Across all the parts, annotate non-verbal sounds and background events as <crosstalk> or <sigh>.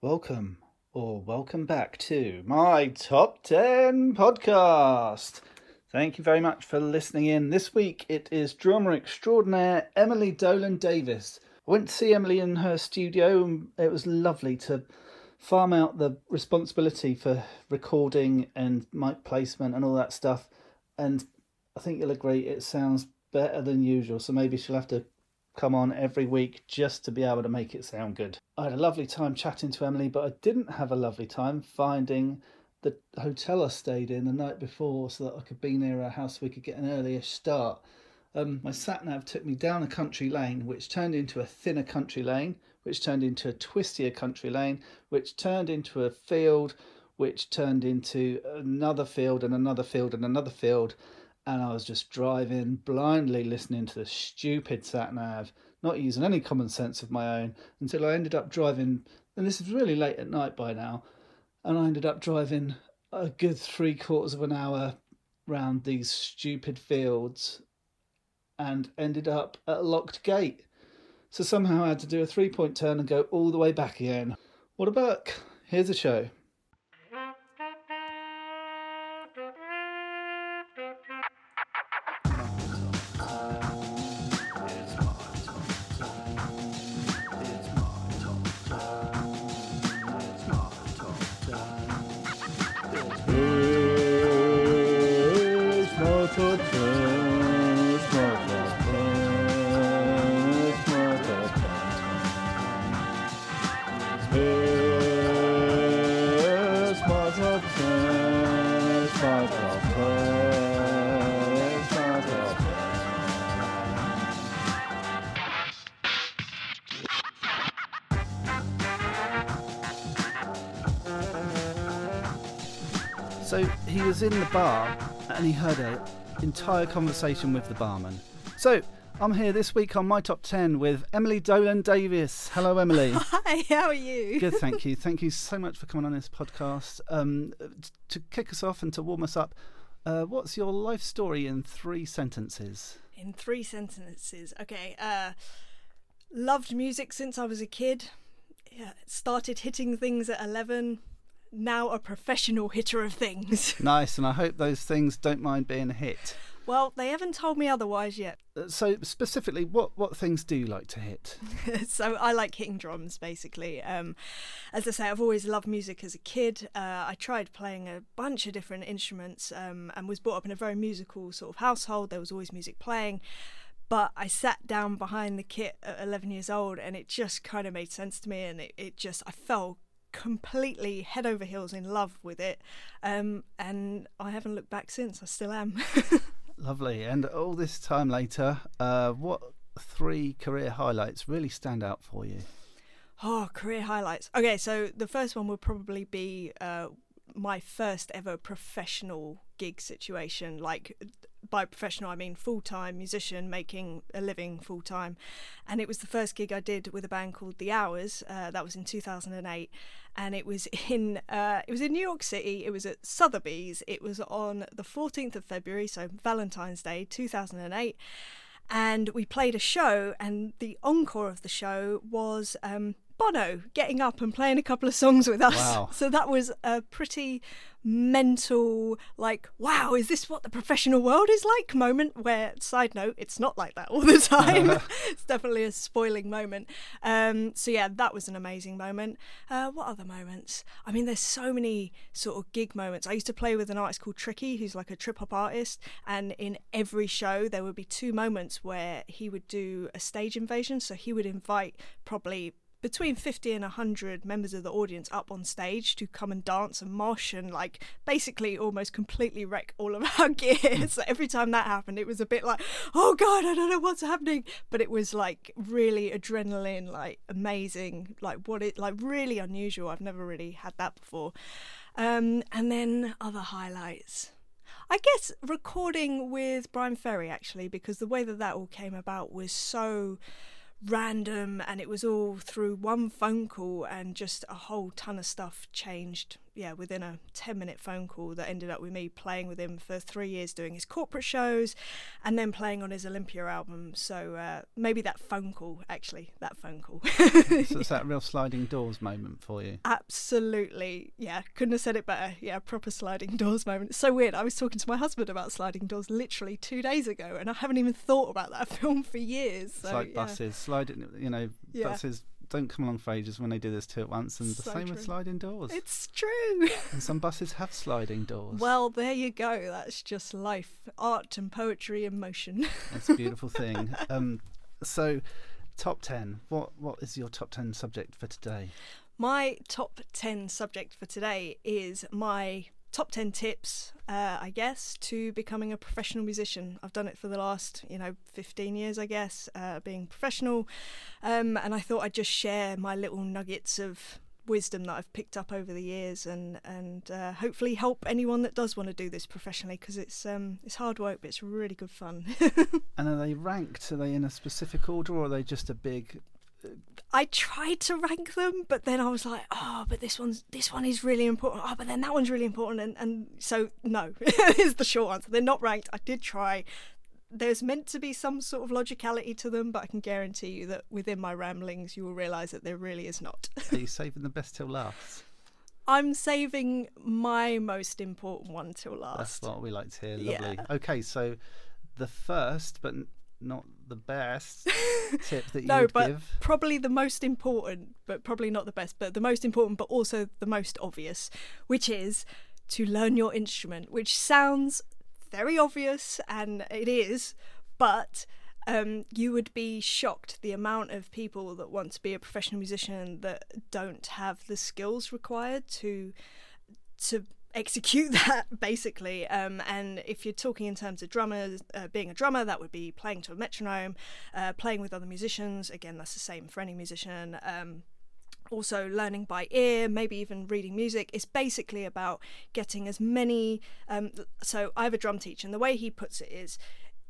Welcome or welcome back to my top 10 podcast. Thank you very much for listening in. This week it is drummer extraordinaire Emily Dolan Davies. I went to see Emily in her studio and it was lovely to farm out the responsibility for recording and mic placement and all that stuff. And I think you'll agree it sounds better than usual. So maybe she'll have to come on every week just to be able to make it sound good. I had a lovely time chatting to Emily, but I didn't have a lovely time finding the hotel I stayed in the night before so that I could be near a house so we could get an earlier start. Um, my sat nav took me down a country lane, which turned into a thinner country lane, which turned into a twistier country lane, which turned into a field, which turned into another field and another field and another field and I was just driving blindly listening to the stupid sat nav, not using any common sense of my own until I ended up driving. And this is really late at night by now, and I ended up driving a good three quarters of an hour round these stupid fields and ended up at a locked gate. So somehow I had to do a three point turn and go all the way back again. What about? Here's a show. Heard an entire conversation with the barman. So I'm here this week on my top 10 with Emily Dolan Davies. Hello, Emily. <laughs> Hi, how are you? Good, thank you. Thank you so much for coming on this podcast. Um, to kick us off and to warm us up, uh, what's your life story in three sentences? In three sentences. Okay. Uh, loved music since I was a kid. Yeah, started hitting things at 11 now a professional hitter of things. <laughs> Nice, and I hope those things don't mind being hit. Well, they haven't told me otherwise yet. Uh, so, specifically, what, what things do you like to hit? <laughs> so, I like hitting drums basically. Um, as I say, I've always loved music as a kid. Uh, I tried playing a bunch of different instruments um, and was brought up in a very musical sort of household. There was always music playing. But I sat down behind the kit at 11 years old and it just kind of made sense to me. And it, it just, I fell completely head over heels in love with it. Um, and I haven't looked back since. I still am. <laughs> Lovely. And all this time later, uh, what three career highlights really stand out for you? Oh, career highlights. Okay, so the first one would probably be uh, my first ever professional gig situation. Like by professional, I mean full time musician making a living full time. And it was the first gig I did with a band called The Hours. Uh, that was in 2008, and it was <laughs> in uh, it was in New York City. It was at Sotheby's. It was on the 14th of February, so Valentine's Day 2008. And we played a show, and the encore of the show was um, Bono getting up and playing a couple of songs with us. Wow. <laughs> So that was a pretty mental, like, wow, is this what the professional world is like moment? Where, side note, it's not like that all the <laughs> time. it's definitely a spoiling moment. Um, so yeah, that was an amazing moment. Uh, what other moments? I mean, there's so many sort of gig moments. I used to play with an artist called Tricky, who's like a trip hop artist, and in every show there would be two moments where he would do a stage invasion. So he would invite probably between 50 and 100 members of the audience up on stage to come and dance and mosh and like basically almost completely wreck all of our <laughs> gear. So every time that happened it was a bit like oh god i don't know what's happening. But it was like really adrenaline like amazing like what it like really unusual. I've never really had that before. Um, and then other highlights. I guess recording with Bryan Ferry actually, because the way that that all came about was so random and it was all through one phone call and just a whole ton of stuff changed yeah, within a 10 minute phone call that ended up with me playing with him for three years doing his corporate shows and then playing on his Olympia album. So uh, maybe that phone call, actually, that phone call. <laughs> so it's that real sliding doors moment for you. Absolutely. Yeah, couldn't have said it better. Yeah, proper sliding doors moment. It's so weird. I was talking to my husband about sliding doors literally two days ago and I haven't even thought about that <laughs> film for years. So, it's like yeah. buses, sliding, you know, Yeah. buses don't come along for ages when they do this two at once, and the So same with sliding doors. It's true. <laughs> And some buses have sliding doors. Well, there you go. That's just life, art and poetry in motion. <laughs> It's a beautiful thing. Um, so, top ten. What what is your top ten subject for today? My top 10 subject for today is my top 10 tips, uh, I guess, to becoming a professional musician. I've done it for the last, you know, 15 years, I guess, uh, being professional. Um, and I thought I'd just share my little nuggets of wisdom that I've picked up over the years and and uh, hopefully help anyone that does want to do this professionally because it's um it's hard work but it's really good fun. <laughs> And are they ranked? Are they in a specific order, or are they just a big? I tried to rank them, but then I was like, oh, but this one's this one is really important. Oh, but then that one's really important, and and so no <laughs> is the short answer. They're not ranked. I did try. There's meant to be some sort of logicality to them, but I can guarantee you that within my ramblings, you will realise that there really is not. Are you saving the best till last? <laughs> I'm saving my most important one till last. That's what we like to hear. Yeah. Lovely. Okay, so the first, but not the best <laughs> tip that you. No, would but give. probably the most important, but probably not the best, but the most important, but also the most obvious, which is to learn your instrument, which sounds very obvious, and it is, but um, you would be shocked the amount of people that want to be a professional musician that don't have the skills required to to execute <laughs> that basically. Um, and if you're talking in terms of drummers uh, being a drummer that would be playing to a metronome uh, playing with other musicians. Again that's the same for any musician. Um, also learning by ear maybe even reading music. It's basically about getting as many um, so i have a drum teacher and the way he puts it is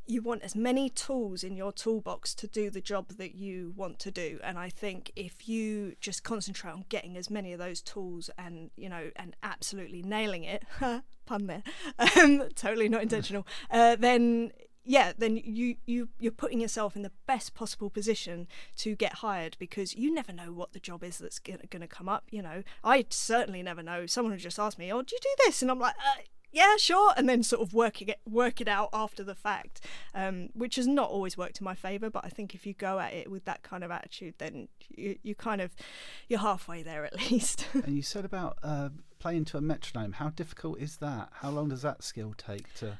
you want as many tools in your toolbox to do the job that you want to do. And i think if you just concentrate on getting as many of those tools and you know and absolutely nailing it <laughs> pun there um, totally not intentional <laughs> uh, then yeah then you you you're putting yourself in the best possible position to get hired because you never know what the job is that's going to come up you know. I certainly never know. Someone would just ask me oh do you do this? And i'm like uh, yeah, sure, and then sort of working it work it out after the fact, um, which has not always worked in my favour. But I think if you go at it with that kind of attitude, then you you kind of you're halfway there at <laughs> least. And you said about uh, playing to a metronome. How difficult is that? How long does that skill take to?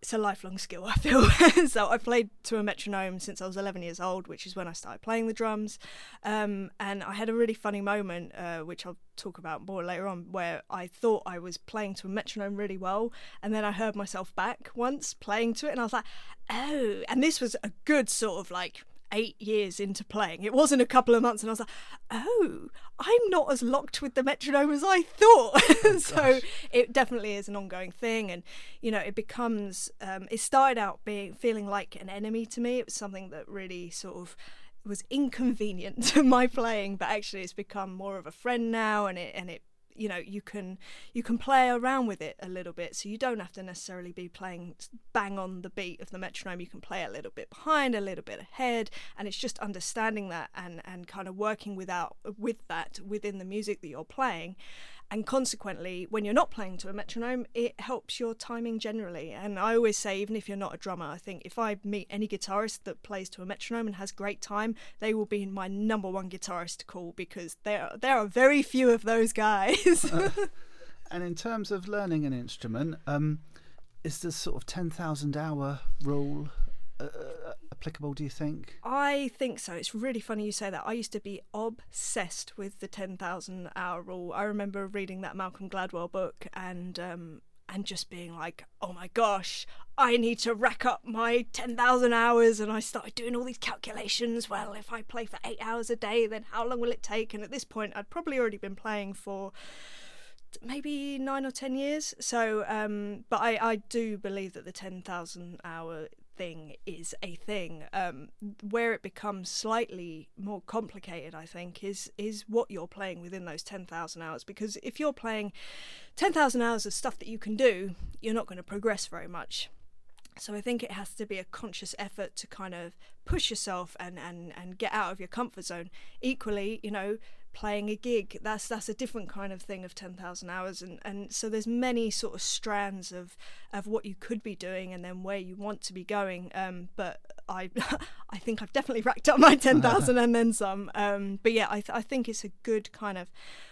It's a lifelong skill, I feel. <laughs> so I played to a metronome since I was 11 years old, which is when I started playing the drums. Um, and I had a really funny moment, uh, which I'll talk about more later on, where I thought I was playing to a metronome really well. And then I heard myself back once playing to it, and I was like, oh. And this was a good sort of like eight years into playing. It wasn't a couple of months, and I was like, oh, I'm not as locked with the metronome as I thought. <laughs> so gosh. it definitely is an ongoing thing, and you know, it becomes. Um, it started out being feeling like an enemy to me. It was something that really sort of was inconvenient <laughs> to my playing, but actually, it's become more of a friend now, and it and it you know you can you can play around with it a little bit. So you don't have to necessarily be playing bang on the beat of the metronome. You can play a little bit behind a little bit ahead. And it's just understanding that and and kind of working without with that within the music that you're playing and consequently when you're not playing to a metronome it helps your timing generally. And i always say even if you're not a drummer i think if i meet any guitarist that plays to a metronome and has great time they will be my number one guitarist to call because there there are very few of those guys. <laughs> And in terms of learning an instrument, um, is the sort of ten thousand hour rule uh, uh, applicable? Do you think? I think so. It's really funny you say that. I used to be obsessed with the 10,000 hour rule. I remember reading that Malcolm Gladwell book and um, and just being like, "Oh my gosh, I need to rack up my 10,000 hours." And I started doing all these calculations. Well, if I play for 8 hours a day, then how long will it take? And at this point, I'd probably already been playing for maybe nine or ten years. So, um, but I, I do believe that the ten thousand hour thing is a thing. Um, where it becomes slightly more complicated, I think, is is what you're playing within those ten thousand hours. Because if you're playing ten thousand hours of stuff that you can do, you're not going to progress very much. So I think it has to be a conscious effort to kind of push yourself and, and, and get out of your comfort zone. Equally, you know, playing a gig, that's that's a different kind of thing of ten thousand hours and, and so there's many sort of strands of, of what you could be doing and then where you want to be going. Um, but I <laughs> I think I've definitely racked up my <laughs> ten thousand and then some. Um, but yeah, I th- I think it's a good kind of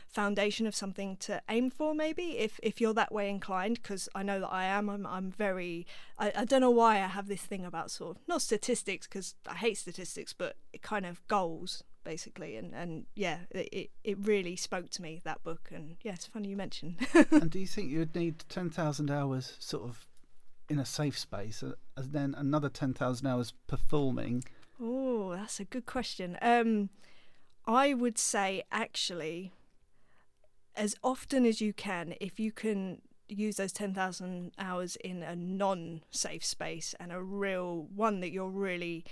foundation of something to aim for maybe if if you're that way inclined because i know that i am i'm, I'm very I, I don't know why i have this thing about sort of not statistics because i hate statistics but it kind of goals basically and and yeah it, it really spoke to me that book and yeah it's funny you mentioned. <laughs> And do you think you would need 10,000 hours sort of in a safe space uh, and then another 10,000 hours performing? Oh that's a good question. Um i would say actually as often as you can, if you can use those 10,000 hours in a non safe space and a real one that you're really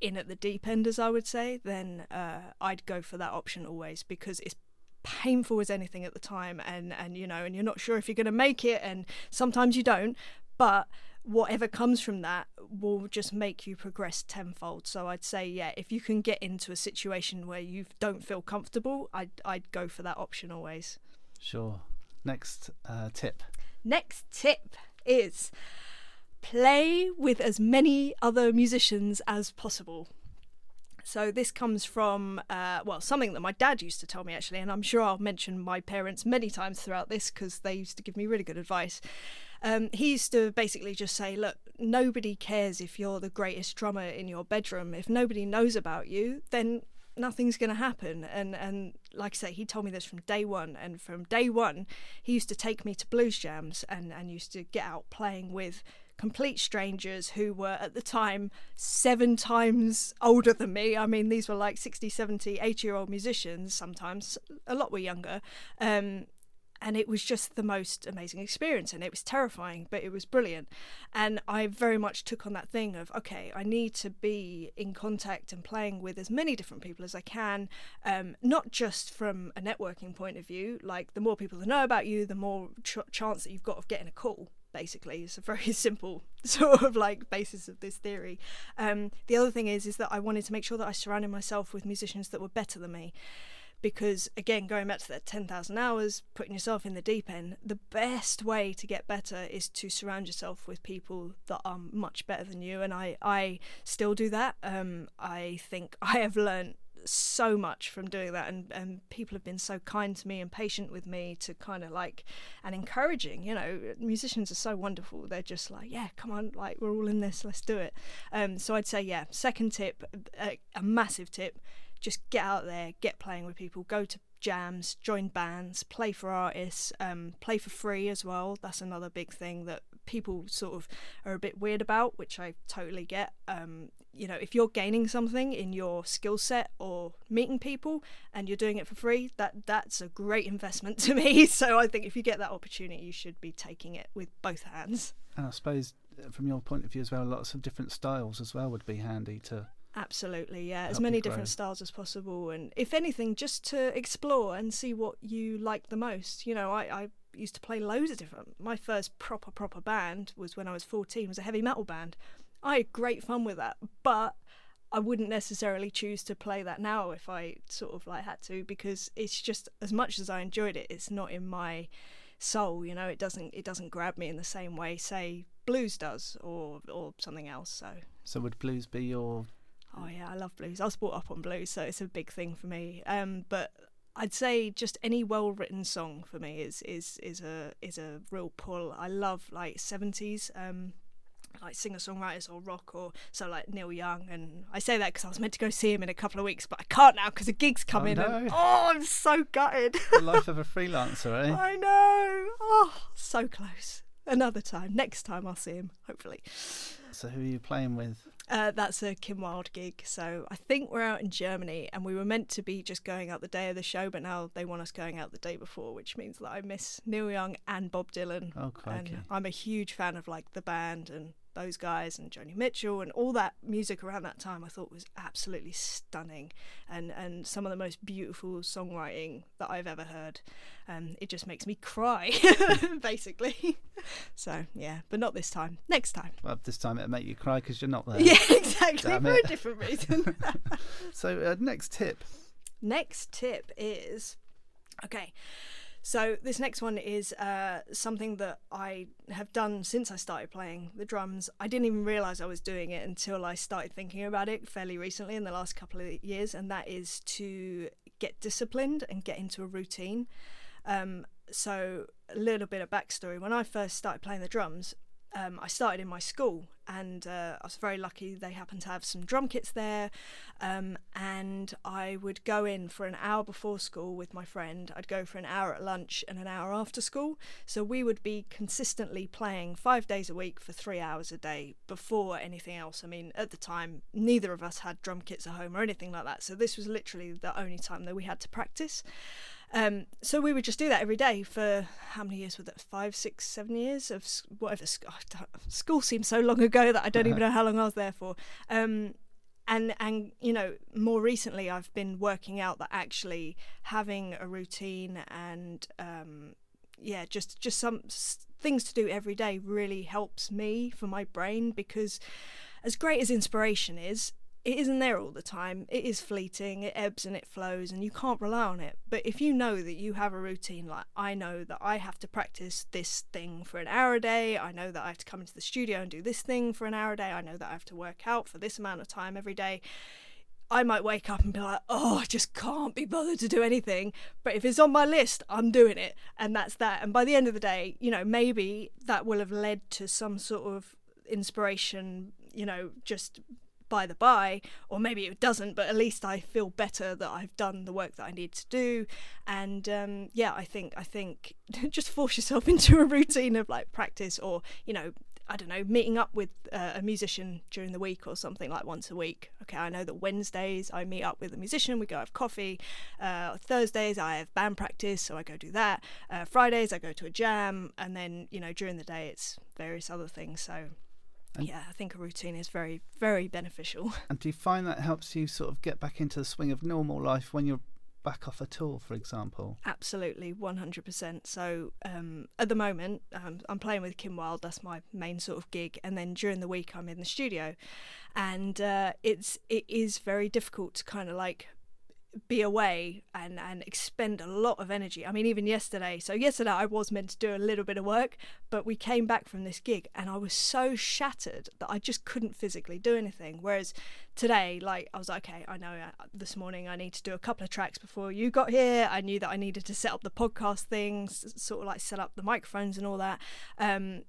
in at the deep end, as I would say, then uh, I'd go for that option always because it's painful as anything at the time and and you know and you're not sure if you're going to make it and sometimes you don't but whatever comes from that will just make you progress tenfold so i'd say yeah if you can get into a situation where you don't feel comfortable i'd i'd go for that option always Sure. Next uh, tip. Next tip is play with as many other musicians as possible. So this comes from uh, well something that my dad used to tell me actually, and I'm sure I'll mention my parents many times throughout this because they used to give me really good advice. Um, he used to basically just say, look, nobody cares if you're the greatest drummer in your bedroom. If nobody knows about you, then nothing's going to happen and and like I say he told me this from day one and from day one he used to take me to blues jams and and used to get out playing with complete strangers who were at the time seven times older than me. I mean these were like 60 70 80 year old musicians sometimes. A lot were younger. Um, and it was just the most amazing experience and it was terrifying but it was brilliant. And i very much took on that thing of okay i need to be in contact and playing with as many different people as i can um, not just from a networking point of view like the more people that know about you the more ch- chance that you've got of getting a call basically it's a very <laughs> simple <laughs> sort of like basis of this theory. Um, the other thing is is that i wanted to make sure that i surrounded myself with musicians that were better than me. Because again going back to that 10,000 hours putting yourself in the deep end the best way to get better is to surround yourself with people that are much better than you. And I I still do that. Um, I think <laughs> I have learned so much from doing that and, and people have been so kind to me and patient with me to kind of like and encouraging you know musicians are so wonderful they're just like yeah come on like we're all in this let's do it um, so i'd say yeah second tip a, a massive tip just get out there, get playing with people, go to jams, join bands, play for artists, um, play for free as well. That's another big thing that people sort of are a bit weird about, which I totally get. Um, you know, if you're gaining something in your skill set or meeting people and you're doing it for free, that that's a great investment <laughs> to me. So I think if you get that opportunity, you should be taking it with both hands. And I suppose uh, from your point of view as well, lots of different styles as well would be handy to Absolutely, yeah. As many different styles as possible. And if anything, just to explore and see what you like the most. You know, I, I used to play loads of different. My first proper, proper band was when I was 14, was a heavy metal band. I had great fun with that, but I wouldn't necessarily choose to play that now if I sort of like had to because it's just as much as I enjoyed it, it's not in my soul, you know, it doesn't it doesn't grab me in the same way say blues does or or something else. So So would blues be your Oh yeah, I love blues. I was brought up on blues, so it's a big thing for me. Um, but I'd say just any well written song for me is is is a is a real pull. I love like seventies um like singer songwriters or rock or so like Neil Young and I say that because I was meant to go see him in a couple of weeks but I can't now because the gigs coming oh, no. and oh I'm so gutted. The life of a freelancer eh? <laughs> I know. Oh so close. Another time. Next time I'll see him hopefully. So who are you playing with uh, that's a Kim Wilde gig. So I think we're out in Germany, and we were meant to be just going out the day of the show, but now they want us going out the day before, which means that I miss Neil Young and Bob Dylan. Oh, crikey. And I'm a huge fan of like the band and those guys and Joni Mitchell and all that music around that time I thought was absolutely stunning and, and some of the most beautiful songwriting that I've ever heard. Um, it just makes me cry, <laughs> basically. <laughs> so, yeah, but not this time. Next time. Well, this time it'll make you cry because you're not there. Yeah, <laughs> exactly. Damn for it. a different reason. So, uh, next tip. next tip is okay. So this next one is uh, something that I have done since I started playing the drums. I didn't even realize I was doing it until I started thinking about it fairly recently in the last couple of years, and that is to get disciplined and get into a routine. Um, so a little bit of backstory: when I first started playing the drums, um, I started in my school, and uh, I was very lucky. They happened to have some drum kits there, um, and I would go in for an hour before school with my friend. I'd go for an hour at lunch and an hour after school. So we would be consistently playing five days a week for three hours a day before anything else. I mean, at the time, neither of us had drum kits at home or anything like that. So this was literally the only time that we had to practice. Um, so we would just do that every day for how many years was that? Five, six, seven years of whatever. sc- School seems so long ago that I don't even know how long I was there for. Um, and and you know, more recently, I've been working out that actually having a routine and um, yeah, just just some s- things to do every day really helps me for my brain because as great as inspiration is, it isn't there all the time. It is fleeting, it ebbs and it flows, and you can't rely on it. But if you know that you have a routine, like I know that I have to practice this thing for an hour a day, I know that I have to come into the studio and do this thing for an hour a day, I know that I have to work out for this amount of time every day. I might wake up and be like, oh, I just can't be bothered to do anything. But if it's on my list, I'm doing it. And that's that. And by the end of the day, you know, maybe that will have led to some sort of inspiration, you know, just by the by, or maybe it doesn't, but at least I feel better that I've done the work that I need to do. And um, yeah, I think I think <laughs> just force yourself <laughs> into a routine of like practice, or you know, I don't know, meeting up with uh, a musician during the week or something like once a week. Okay, I know that Wednesdays I meet up with a musician, we go have coffee. Uh, Thursdays I have band practice, so I go do that. Uh, Fridays I go to a jam, and then you know during the day it's various other things. So. And- yeah, I think a routine is very, very beneficial. <laughs> And do you find that helps you sort of get back into the swing of normal life when you're back off a tour, for example? Absolutely, 100%. So um, at the moment, um, I'm playing with Kim Wilde. That's my main sort of gig. And then during the week, I'm in the studio. And uh, it's it is very difficult to kind of like be away and and expend a lot of energy. I mean, even yesterday. So yesterday I was meant to do a little bit of work, but we came back from this gig and I was so shattered that I just couldn't physically do anything. Whereas today, like I was like, okay, I know uh, this morning I need to do a couple of tracks before you got here. I knew that I needed to set up the podcast things, sort of like set up the microphones and all that. Um,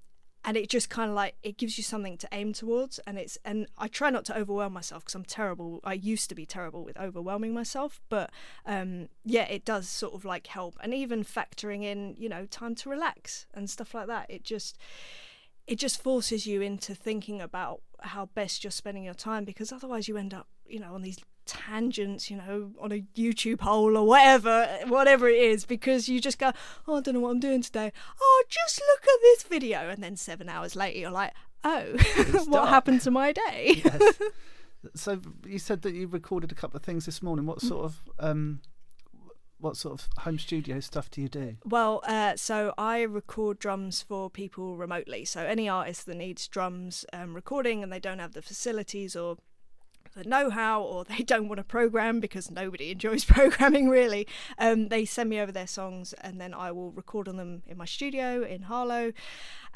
and it just kind of like it gives you something to aim towards and it's and i try not to overwhelm myself because i'm terrible i used to be terrible with overwhelming myself but um yeah it does sort of like help and even factoring in you know time to relax and stuff like that it just it just forces you into thinking about how best you're spending your time because otherwise you end up you know on these tangents you know on a youtube hole or whatever whatever it is because you just go oh i don't know what i'm doing today oh just look at this video and then seven hours later you're like oh <laughs> what dark. happened to my day Yes. <laughs> so you said that you recorded a couple of things this morning. What sort of um, what sort of home studio stuff do you do? Well, uh, so I record drums for people remotely. So any artist that needs drums um, recording and they don't have the facilities or the know-how or they <laughs> don't want to program because nobody enjoys <laughs> programming really. Um, they send me over their songs and then i will record on them in my studio in harlow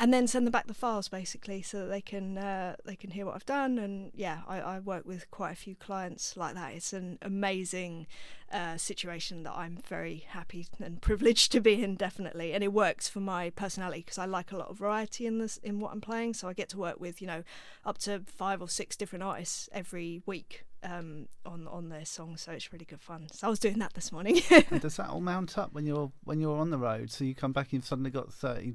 and then send them back the files basically so that they can uh, they can hear what i've done and yeah I, I work with quite a few clients like that it's an amazing uh, situation that i'm very happy and privileged to be in definitely and it works for my personality because i like a lot of variety in this in what i'm playing so i get to work with you know up to five or six different artists every week um, on on their songs, so it's really good fun. So I was doing that this morning. <laughs> does that all mount up when you're when you're on the road? So you come back and you've suddenly got thirty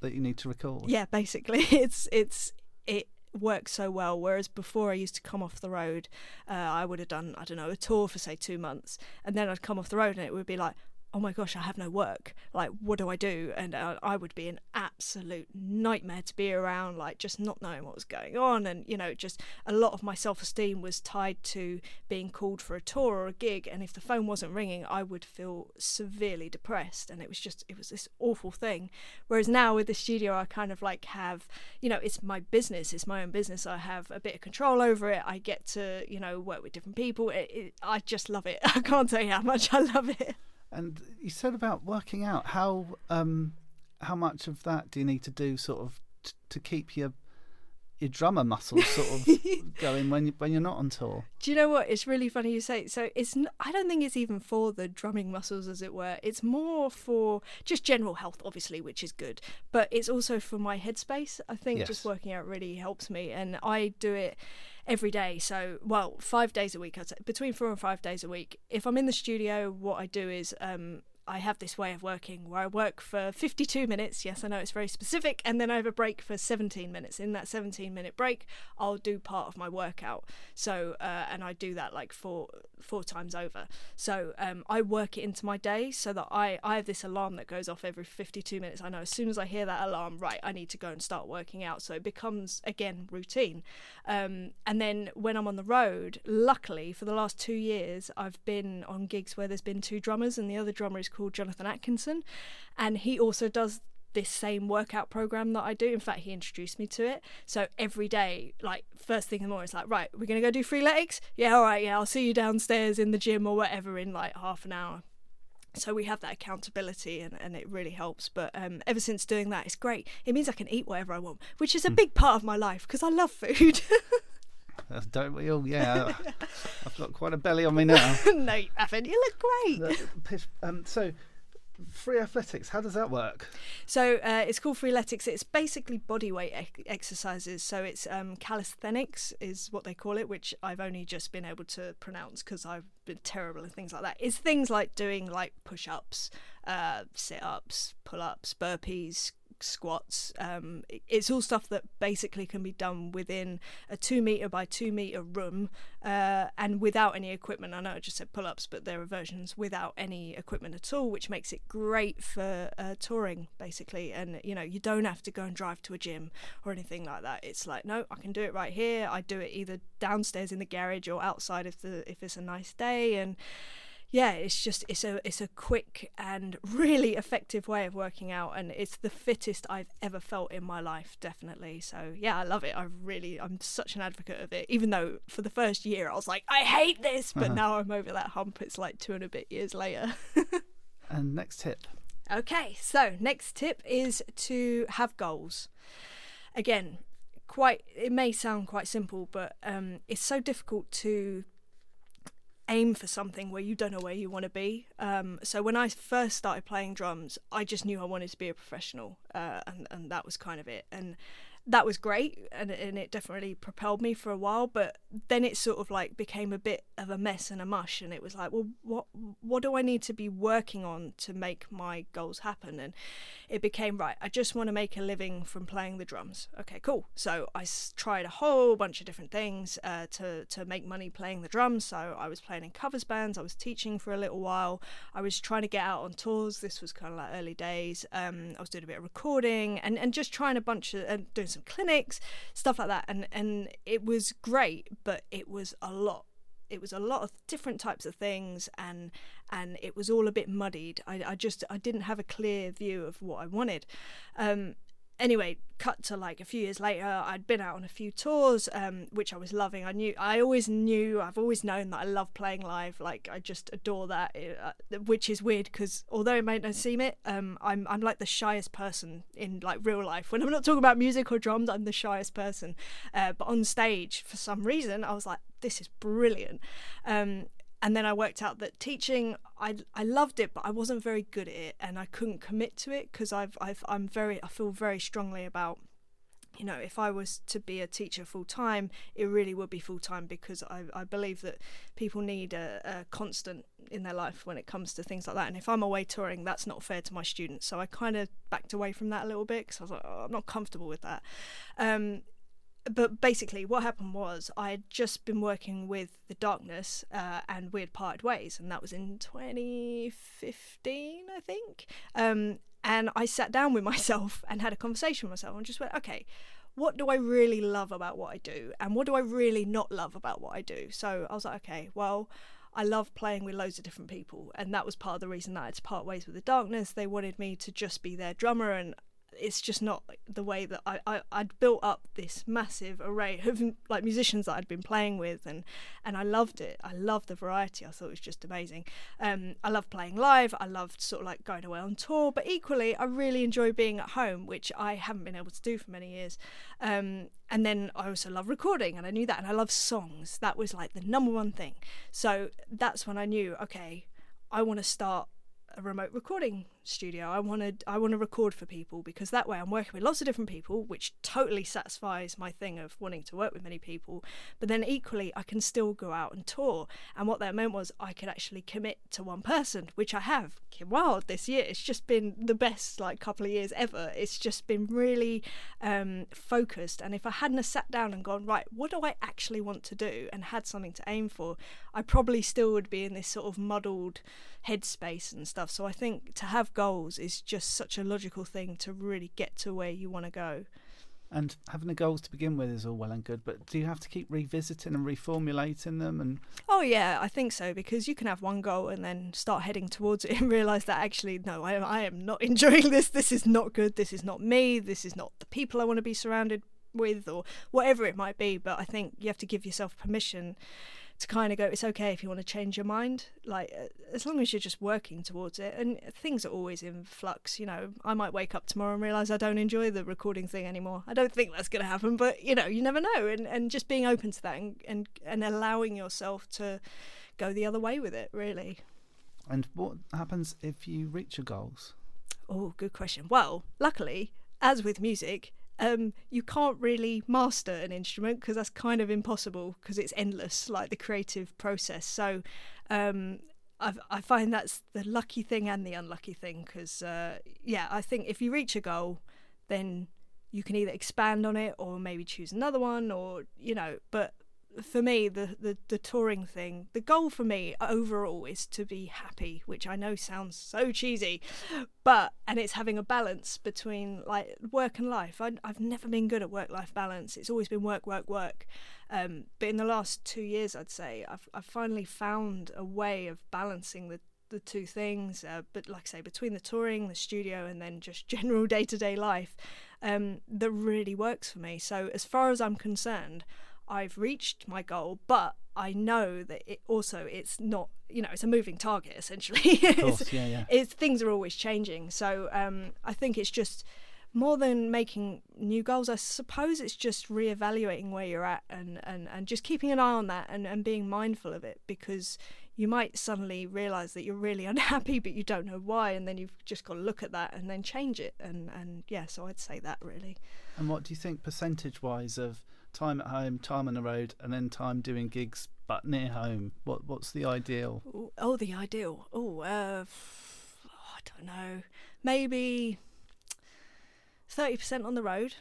that you need to record. yeah, basically, <laughs> it's it's it works so well. Whereas before, I used to come off the road, uh, I would have done I don't know a tour for say two months, and then I'd come off the road and it would be like. Oh my gosh, I have no work. Like, what do I do? And uh, I would be an absolute nightmare to be around, like, just not knowing what was going on. And, you know, just a lot of my self esteem was tied to being called for a tour or a gig. And if the phone wasn't ringing, I would feel severely depressed. And it was just, it was this awful thing. Whereas now with the studio, I kind of like have, you know, it's my business, it's my own business. I have a bit of control over it. I get to, you know, work with different people. It, it, I just love it. <laughs> I can't tell you how much I love it. And you said about working out. How um, how much of that do you need to do, sort of, t- to keep your your drummer muscles sort of <laughs> going when you, when you're not on tour? Do you know what? It's really funny you say. So it's. N- I don't think it's even for the drumming muscles, as it were. It's more for just general health, obviously, which is good. But it's also for my headspace. I think Yes. just working out really helps me, and I do it every day. So, well, five days a week. I'd say between four and five days a week. If I'm in the studio, what I do is um, I have this way of working where I work for 52 minutes. Yes, I know it's very specific, and then I have a break for 17 minutes. In that 17 minute break, I'll do part of my workout. So, uh, and I do that like four four times over. So, um, I work it into my day so that I I have this alarm that goes off every 52 minutes. I know as soon as I hear that alarm, right, I need to go and start working out. So it becomes again routine. Um, and then when I'm on the road, luckily for the last two years, I've been on gigs where there's been two drummers, and the other drummer is called Jonathan Atkinson, and he also does this same workout program that I do. In fact, he introduced me to it. So every day, like first thing in the morning, it's like, right, we're gonna go do free legs. Yeah, all right, yeah, I'll see you downstairs in the gym or whatever in like half an hour so we have that accountability and, and it really helps but um, ever since doing that it's great it means i can eat whatever i want which is a big part of my life because i love food <laughs> <laughs> Don't we all? Yeah, I've got quite a belly on me now. <laughs> no you haven't you look great um, so, free athletics. How does that work? so uh, it's called freeletics it's basically body weight exercises so it's um, calisthenics is what they call it which i've only just been able to pronounce because i've been terrible at things like that it's things like doing like push-ups uh, sit-ups pull-ups burpees squats um, it's all stuff that basically can be done within a two meter by two meter room uh, and without any equipment. I know i just said pull-ups but there are versions without any equipment at all which makes it great for uh, touring basically. And you know you don't have to go and drive to a gym or anything like that. It's like no i can do it right here. I do it either downstairs in the garage or outside if the if it's a nice day. And yeah, it's just it's a it's a quick and <laughs> really effective way of working out, and it's the fittest I've ever felt in my life, definitely. So yeah, I love it. I really I'm such an advocate of it. Even though for the first year I was like, I hate this, but now I'm over that hump. It's like two and a bit years later. <laughs> And next tip. Okay, so next tip is to have goals. Again, quite it may sound quite simple, but um, it's so difficult to aim for something where you don't know where you want to be. Um, so when I first started playing drums, I just knew I wanted to be a professional, uh, and and that was kind of it. And that was great, and and it definitely propelled me for a while. But then it sort of like became a bit of a mess and a mush, and it was like, well, what what do I need to be working on to make my goals happen? And it became right. I just want to make a living from playing the drums. Okay, cool. So I tried a whole bunch of different things uh, to to make money playing the drums. So I was playing in covers bands. I was teaching for a little while. I was trying to get out on tours. This was kind of like early days. Um, I was doing a bit of recording and, and just trying a bunch of and doing some clinics, stuff like that. And and it was great, but it was a lot it was a lot of different types of things and and it was all a bit muddied i, I just i didn't have a clear view of what i wanted um anyway cut to like a few years later i'd been out on a few tours um which i was loving. I knew i always knew i've always known that i love playing live. Like i just adore that uh, which is weird because although it may not seem it um i'm i'm like the shyest person in like real life. When i'm not talking about music or drums i'm the shyest person. Uh, but on stage for some reason i was like this is brilliant. Um and then I worked out that teaching I I loved it but I wasn't very good at it and I couldn't commit to it because I've I've I'm very I feel very strongly about you know if I was to be a teacher full time it really would be full time because I, I believe that people need a, a constant in their life when it comes to things like that. And if I'm away touring that's not fair to my students. So I kind of backed away from that a little bit because I was like oh, I'm not comfortable with that. Um, but basically, what happened was I had just been working with the Darkness, uh, and we had parted ways, and that was in 2015, I think. Um, and I sat down with <laughs> myself and had a conversation with myself, and just went, okay, what do I really love about what I do, and what do I really not love about what I do? So I was like, okay, well. I love playing with loads of different people, and that was part of the reason that I had to part ways with the darkness. They wanted me to just be their drummer, and it's just not the way that I, I I'd built up this massive array of like musicians that I'd been playing with and and I loved it. I loved the variety. I thought it was just amazing. Um, I loved playing live. I loved sort of like going away on tour. But equally I really enjoy being at home which I haven't been able to do for many years. Um, and then I also love recording and I knew that and I love songs. That was like the number one thing. So that's when I knew okay I want to start a remote recording studio. I wanted I want to record for people because that way I'm working with lots of different people, which totally satisfies my thing of wanting to work with many people. But then equally I can still go out and tour. And what that meant was I could actually commit to one person, which I have. Kim Wilde this year. It's just been the best like couple of years ever. It's just been really um, focused. And if I hadn't sat down and gone, right, what do I actually want to do and had something to aim for, I probably still would be in this sort of muddled headspace and stuff. So I think to have goals is just such a logical thing to really get to where you want to go. And having the goals to begin with is all well and good, but do you have to keep revisiting and reformulating them? And oh yeah, I think so because you can have one goal and then start heading towards it <laughs> and realize that actually no, I, I am not <laughs> enjoying this. This is not good. This is not me. This is not the people I want to be surrounded with, or whatever it might be. But I think you have to give yourself permission to kind of go, it's okay if you want to change your mind. Like, as long as you're just working towards it. And things are always in flux. You know, I might wake up tomorrow and realize I don't enjoy the recording thing anymore. I don't think that's going to happen, but you know, you never know. And, and just being open to that and, and, and allowing yourself to go the other way with it, really. And what happens if you reach your goals? Oh, good question. Well, luckily, as with music, um, you can't really master an instrument because that's kind of impossible because it's endless, like the creative process. So um, I, find that's the lucky thing and the unlucky thing because, uh, yeah, I think if you reach a goal, then you can either expand on it or maybe choose another one or, you know, but for me the, the the touring thing the goal for me overall is to be happy which i know sounds so cheesy but and it's having a balance between like work and life. I, i've never been good at work life balance. It's always been work work work. Um, but in the last two years i'd say i've, I've finally found a way of balancing the the two things uh, but like i say between the touring the studio and then just <laughs> general day-to-day life um, that really works for me. So as far as i'm concerned I've reached my goal, but I know that it also it's not you know it's a moving target essentially. <laughs> Course, yeah, yeah. it's things are always changing. So um, I think it's just more than making new goals. I suppose it's just reevaluating where you're at and, and, and just keeping an eye on that and, and being mindful of it because you might suddenly realize that you're really <laughs> unhappy but you don't know why and then you've just got to look at that and then change it and and yeah so I'd say that really and what do you think percentage wise of time at home, time on the road, and then time doing gigs but near home? What What's the ideal? Oh, the ideal. Oh, uh, I don't know. Maybe thirty percent on the road,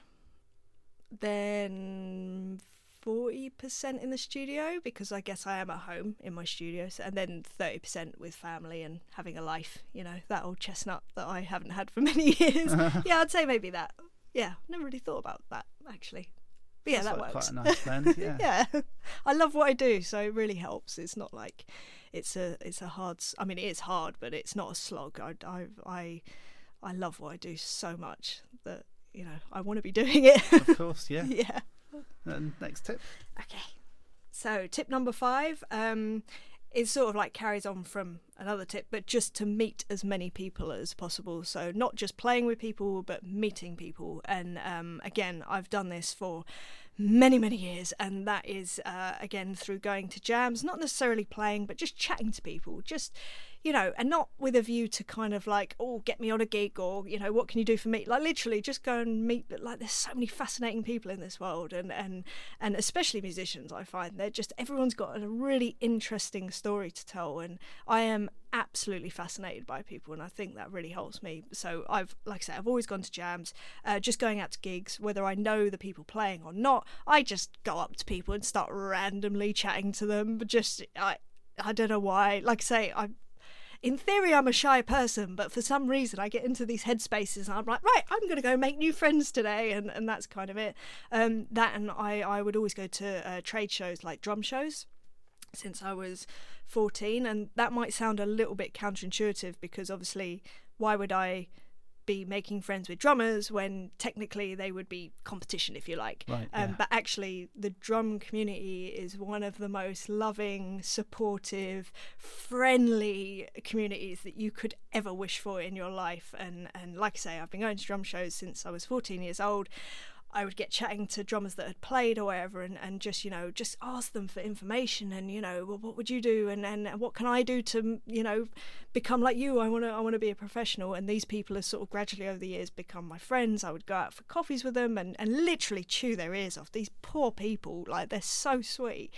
then forty percent in the studio because I guess I am at home in my studio, and then thirty percent with family and having a life. You know that old chestnut that I haven't had for <laughs> many years. <laughs> yeah, I'd say maybe that. Yeah, never really thought about that actually. But yeah, That's that like works. Quite a nice blend. <laughs> Yeah. yeah, I love what I do, so it really helps. It's not like it's a it's a hard. I mean, it is hard, but it's not a slog. I I I, I love what I do so much that you know I want to be <laughs> doing it. of course, yeah. <laughs> yeah. And next tip. Okay. So tip number five um, is sort of like carries on from another tip, but just to meet as many people as possible. So not just playing with people, but meeting people. And um, again, I've done this for many, many years, and that is uh, again through going to jams, not necessarily playing, but just chatting to people. Just you know, and not with a view to kind of like, oh, get me on a gig or, you know, what can you do for me? Like literally just go and meet like there's so many fascinating people in this world and and and especially musicians I find they're just everyone's got a really interesting story to tell and I am absolutely fascinated by people and I think that really helps me. So I've like I said, I've always gone to jams, uh, just going out to gigs, whether I know the people playing or not, I just go up to people and start randomly chatting to them. But just I I don't know why. Like I say, I in theory I'm a shy person, but for some reason I get into these headspaces and I'm like, right, I'm gonna go make new friends today, and, and that's kind of it. Um, that and I I would always go to uh, trade shows like drum shows since I was 14, and that might sound a little bit counterintuitive because obviously, why would I be making friends with drummers when technically they would be competition, if you like. Right, um, yeah. But actually, the drum community is one of the most loving, supportive, friendly communities that you could ever wish for in your life. And and like I say, I've been going to drum shows since I was 14 years old. I would get chatting to drummers that had played or whatever and, and just, you know, just ask them for information and, you know, well, what would you do and, and what can I do to, you know, become like you? I want to I want to be a professional. And these people have sort of gradually over the years become my friends. I would go out for coffees with them and, and literally chew their ears off. These poor people, like they're so sweet.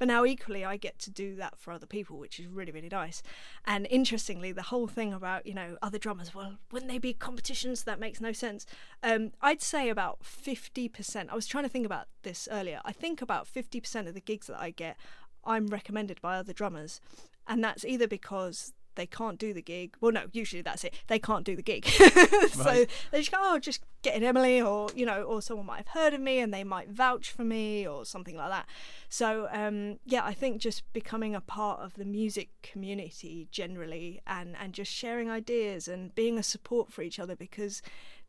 But now, equally, I get to do that for other people, which is really, really nice. And interestingly, the whole thing about, you know, other drummers, well, wouldn't they be competitions? That makes no sense. Um, I'd say about 50%. I was trying to think about this earlier. I think about 50% of the gigs that I get, I'm recommended by other drummers. And that's either because they can't do the gig. Well, no, usually that's it. They can't do the gig. <laughs> so they just go, oh, just get in Emily, or, you know, or someone might have heard of me and they might vouch for me or something like that. So, um, yeah, I think just becoming a part of the music community generally and, and just sharing ideas and being a support for each other because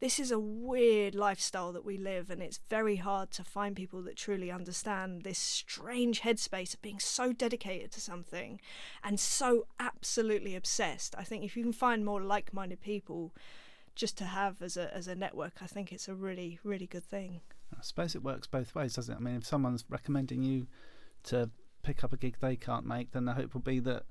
this is a weird lifestyle that we live and it's very hard to find people that truly understand this strange headspace of being so dedicated to something and so absolutely obsessed i think if you can find more like-minded people just to have as a as a network i think it's a really really good thing I suppose it works both ways, doesn't it? I mean, if someone's recommending you to pick up a gig they can't make, then the hope will be that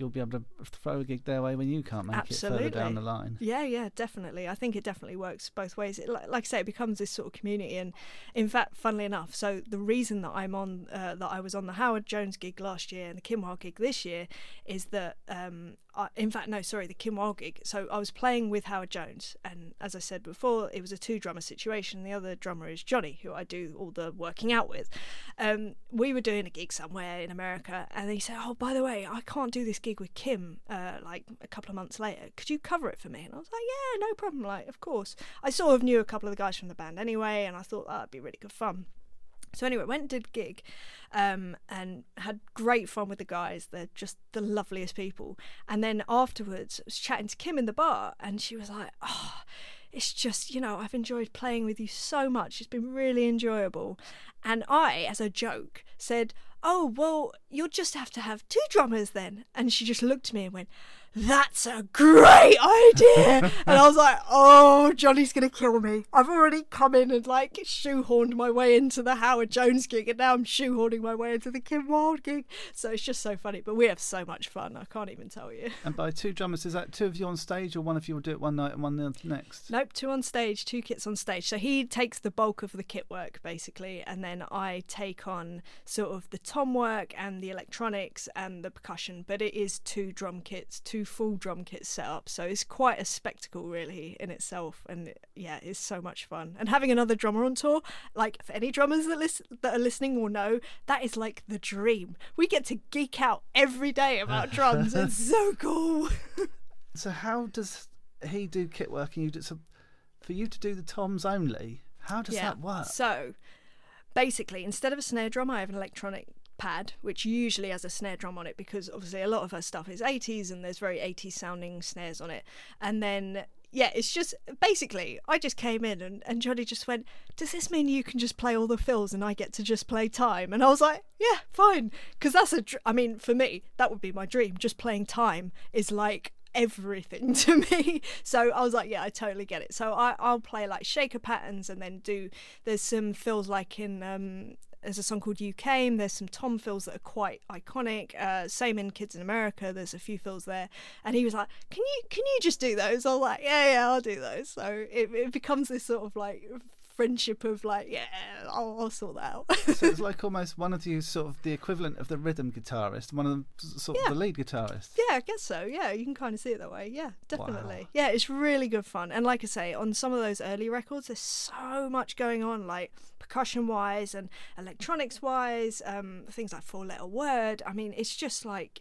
you'll be able to throw a gig their way when you can't make it further down the line. Yeah, yeah, definitely. I think it definitely works both ways. It, like, like I say, it becomes this sort of community, and in fact, funnily enough, so the reason that I'm on, uh, that I was on the Howard Jones gig last year and the Kim Wilde gig this year, is that, um, In fact, no, sorry, the Kim Wilde gig. So I was playing with Howard Jones, and as I said before, it was a two drummer situation. The other drummer is Johnny, who I do all the working out with. Um, we were doing a gig somewhere in America, and he said, "Oh, by the way, I can't do this gig with Kim." Uh, like a couple of months later, could you cover it for me? And I was like, "Yeah, no problem." Like, of course. I sort of knew a couple of the guys from the band anyway, and I thought "Oh, that'd be really good fun. So anyway, went did gig, um, and had great fun with the guys. They're just the loveliest people. And then afterwards, I was chatting to Kim in the bar, and she was like, "Oh, it's just you know I've enjoyed playing with you so much. It's been really enjoyable." And I, as a joke, said, "Oh well, you'll just have to have two drummers then." And she just looked at me and went. That's a great idea. and I was like, oh, Johnny's going to kill me. I've already come in and like shoehorned my way into the Howard Jones gig, and now I'm shoehorning my way into the Kim Wilde gig. So it's just so funny. But we have so much fun. I can't even tell you. And by two drummers, is that two of you on stage, or one of you will do it one night and one the next? Nope, two on stage, two kits on stage. So he takes the bulk of the kit work basically, and then I take on sort of the tom work and the electronics and the percussion. But it is two drum kits, two full drum kits set up. So it's quite a spectacle really in itself, and it- yeah, it's so much fun. And having another drummer on tour, like for any drummers that listen that are listening will know, that is like the dream. We get to geek out every day about <laughs> drums. It's so cool. <laughs> So how does he do kit work and you do so? For you to do the toms only, how does that work? So basically, instead of a snare drum, I have an electronic pad, which usually has a snare drum on it because obviously a lot of her stuff is 80s and there's very 80s sounding snares on it. And then, yeah, it's just basically, I just came in and, and Johnny just went, Does this mean you can just play all the fills and I get to just play time? And I was like, Yeah, fine. Because that's a, dr- I mean, for me, that would be my dream. Just playing time is like, everything <laughs> to me so i was like yeah i totally get it so I, i'll play like shaker patterns and then do there's some fills like in um there's a song called You Came. There's some Tom fills that are quite iconic. Uh, same in Kids in America. There's a few fills there, and he was like, "Can you can you just do those?" I was like, "Yeah, yeah, I'll do those." So it, it becomes this sort of like friendship of like, yeah, I'll, I'll sort that out. so it's <laughs> like almost one of you sort of the equivalent of the rhythm guitarist, one of them sort of the lead guitarist. Yeah, I guess so. Yeah, you can kind of see it that way. Yeah, definitely. Wow. Yeah, it's really good fun. And like I say, on some of those early records, there's so much going on, like percussion wise and electronics wise, um, things like four letter word. I mean, it's just like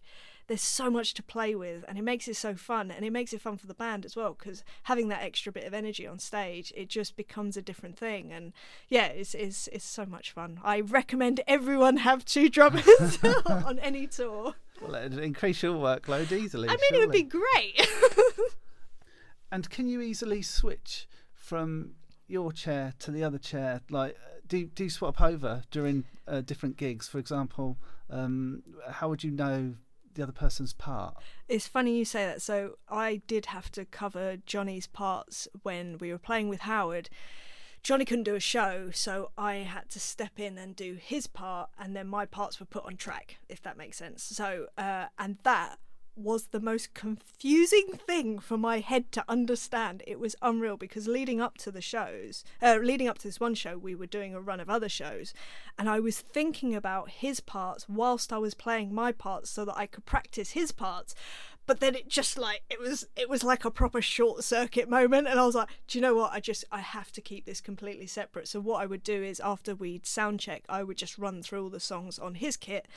there's so much to play with, and it makes it so fun, and it makes it fun for the band as well because having that extra bit of energy on stage, it just becomes a different thing. And yeah, it's it's it's so much fun. I recommend everyone have two drummers <laughs> on any tour. Well, it'd increase your workload easily. I mean, it would be great. <laughs> And can you easily switch from your chair to the other chair? Like, do do you swap over during uh, different gigs? For example, um, how would you know the other person's part? it's funny you say that. So I did have to cover Johnny's parts when we were playing with Howard. Johnny couldn't do a show, so I had to step in and do his part, and then my parts were put on track, if that makes sense. So, uh, and that was the most confusing thing for my head to understand. It was unreal because leading up to the shows, uh, leading up to this one show, we were doing a run of other shows, and I was thinking about his parts whilst I was playing my parts so that I could practice his parts. But then it just like it was it was like a proper short circuit moment and I was like, do you know what? I just I have to keep this completely separate. So what I would do is after we'd sound check, I would just run through all the songs on his kit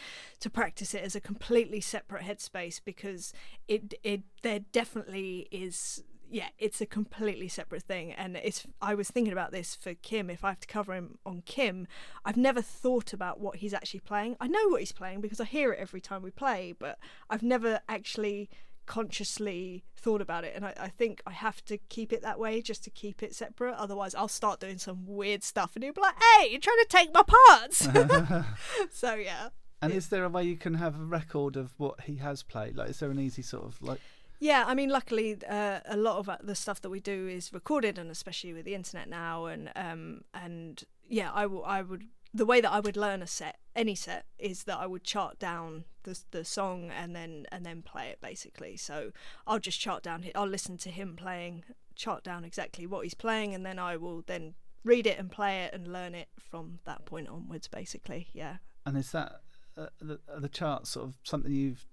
to practice it as a completely separate headspace because it it there definitely is yeah, it's a completely separate thing. And it's I was thinking about this for Kim. If I have to cover him on Kim, I've never thought about what he's actually playing. I know what he's playing because I hear it every time we play, but I've never actually consciously thought about it and I, I think I have to keep it that way just to keep it separate otherwise I'll start doing some weird stuff and he'll be like hey you're trying to take my parts <laughs> <laughs> so yeah And is there a way you can have a record of what he has played? Like, is there an easy sort of like? Yeah, I mean, luckily, uh, a lot of uh, the stuff that we do is recorded, and especially with the internet now, and um, and yeah, I will, I would, the way that I would learn a set, any set, is that I would chart down the the song and then and then play it basically. So I'll just chart down, I'll listen to him playing, chart down exactly what he's playing, and then I will then read it and play it and learn it from that point onwards. Basically, yeah. And is that uh, the, the charts sort of something you've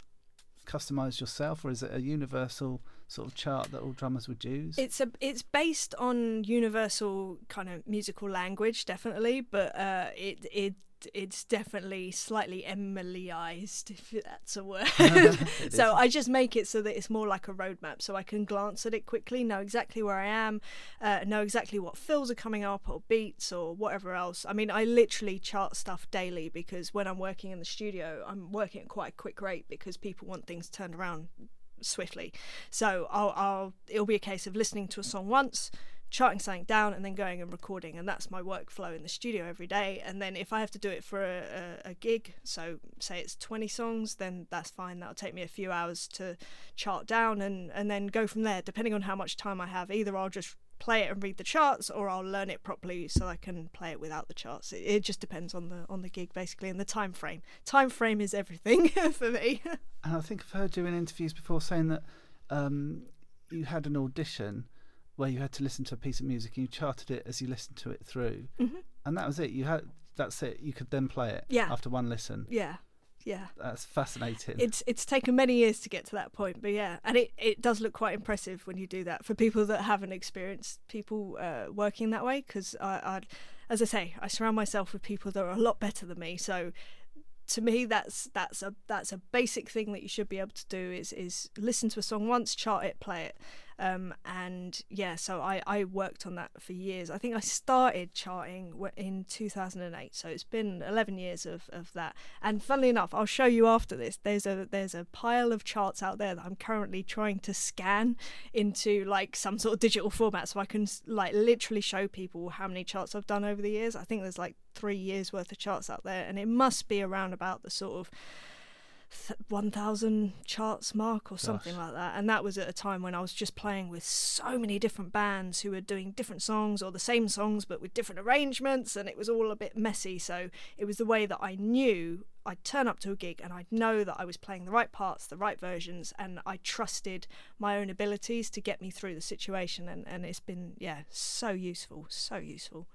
customized yourself, or is it a universal sort of chart that all drummers would use? It's a it's based on universal kind of musical language, definitely, but uh, it it it's definitely slightly Emilyized, if that's a word. <laughs> <laughs> So is. I just make it so that it's more like a roadmap, so I can glance at it quickly, know exactly where I am, uh, know exactly what fills are coming up or beats or whatever else. I mean, I literally chart stuff daily because when I'm working in the studio, I'm working at quite a quick rate because people want things turned around swiftly. So I'll, I'll it'll be a case of listening to a song once, charting something down, and then going and recording, and that's my workflow in the studio every day. And then if I have to do it for a, a, a gig, so say it's twenty songs, then that's fine. That'll take me a few hours to chart down, and and then go from there. Depending on how much time I have, either I'll just play it and read the charts or I'll learn it properly so I can play it without the charts. It, it just depends on the on the gig basically and the time frame. Time frame is everything <laughs> for me. And I think I've heard you in interviews before saying that um, you had an audition where you had to listen to a piece of music and you charted it as you listened to it through, Mhm. and that was it. You had that's it. You could then play it Yeah. after one listen. yeah. Yeah. That's fascinating. It's it's taken many years to get to that point, but yeah, and it, it does look quite impressive when you do that for people that haven't experienced people uh, working that way. Because I, I, as I say, I surround myself with people that are a lot better than me. So to me, that's that's a that's a basic thing that you should be able to do is is listen to a song once, chart it, play it. Um, and yeah, so I, I worked on that for years. I think I started charting in 2008, so it's been 11 years of, of that. And funnily enough, I'll show you after this. There's a there's a pile of charts out there that I'm currently trying to scan into like some sort of digital format, so I can like literally show people how many charts I've done over the years. I think there's like three years worth of charts out there, and it must be around about the sort of 1000 charts mark or something like that and that was at a time when I was just playing with so many different bands who were doing different songs or the same songs but with different arrangements and it was all a bit messy so it was the way that I knew I'd turn up to a gig and I'd know that I was playing the right parts, the right versions, and I trusted my own abilities to get me through the situation. And, and it's been, yeah, so useful, so useful.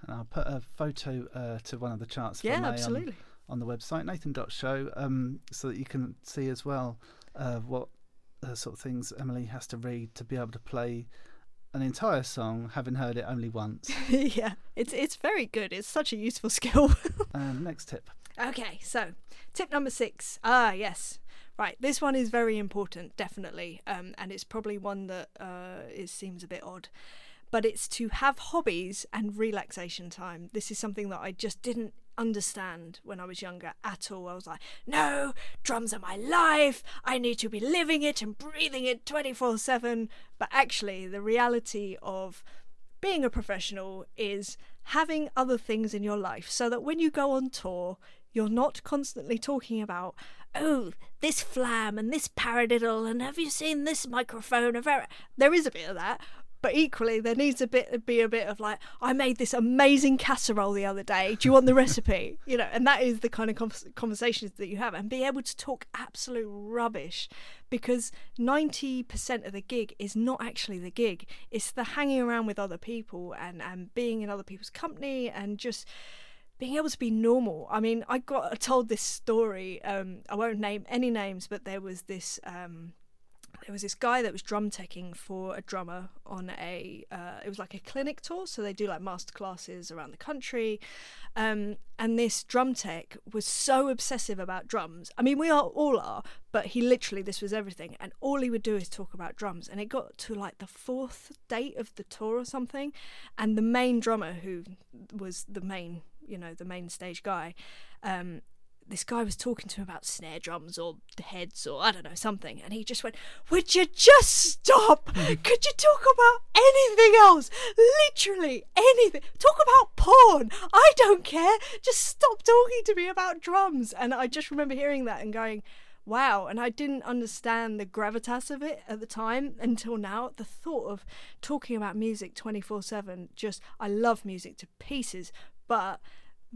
And I'll put a photo uh, to one of the charts Yeah, absolutely. On, on the website, nathan.show, um, so that you can see as well uh, what uh, sort of things Emily has to read to be able to play an entire song, having heard it only once. <laughs> yeah, it's it's very good. It's such a useful <laughs> skill. um, next tip. Okay, so tip number six. Ah, yes. Right, this one is very important, definitely, um, and it's probably one that uh, it seems a bit odd, but it's to have hobbies and relaxation time. This is something that I just didn't understand when I was younger at all. I was like, no, drums are my life. I need to be living it and breathing it 24 7. But actually, the reality of being a professional is having other things in your life so that when you go on tour, you're not constantly talking about, oh, this flam and this paradiddle, and have you seen this microphone? There is a bit of that, but equally there needs a bit be a bit of like i made this amazing casserole the other day do you want the recipe <laughs> you know and that is the kind of conversations that you have and be able to talk absolute rubbish because 90% of the gig is not actually the gig it's the hanging around with other people and and being in other people's company and just being able to be normal. I mean, I got told this story. Um, I won't name any names, but there was this um, there was this guy that was drum teching for a drummer on a uh, it was like a clinic tour so they do like master classes around the country. Um, and this drum tech was so obsessive about drums. I mean we are all are but he literally this was everything. And all he would do is talk about drums. And it got to like the fourth date of the tour or something. And the main drummer who was the main you know the main stage guy um, this guy was talking to him about snare drums or heads or I don't know something, and he just went, "Would you just stop? <laughs> Could you talk about anything else? Literally anything. Talk about porn. I don't care. Just stop talking to me about drums." And I just remember hearing that and going. Wow, and I didn't understand the gravitas of it at the time until now. The thought of talking about music 24 7, just, I love music to pieces, but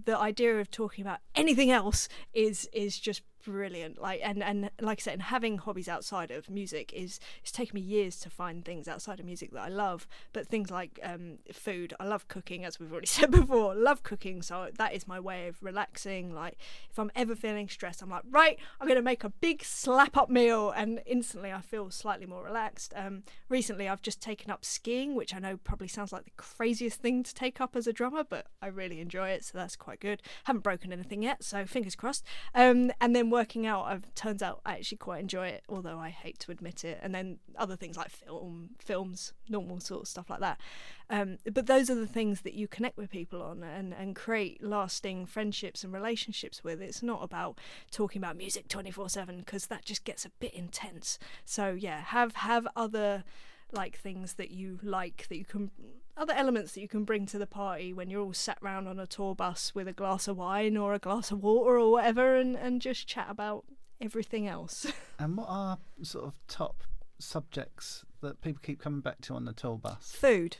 the idea of talking about anything else is is just brilliant. Like and and like i said and having hobbies outside of music is it's taken me years to find things outside of music that i love. But things like um, food i love cooking as we've already <laughs> said before. Love cooking so that is my way of relaxing. Like if i'm ever feeling stressed i'm like right i'm going to make a big slap up meal and instantly i feel slightly more relaxed. Um, recently i've just taken up skiing which i know probably sounds like the craziest thing to take up as a drummer but i really enjoy it so that's quite good. Haven't broken anything yet so fingers crossed. Um, and then working out, I've turns out I actually quite enjoy it, although I hate to admit it. And then other things like film, films, normal sort of stuff like that. Um, but those are the things that you connect with people on and, and create lasting friendships and relationships with. It's not about talking about music 24 7 because that just gets a bit intense. So, yeah, have, have other like things that you like that you can other elements that you can bring to the party when you're all sat round on a tour bus with a glass of wine or a glass of water or whatever and, and just chat about everything else. <laughs> and what are sort of top subjects that people keep coming back to on the tour bus? Food.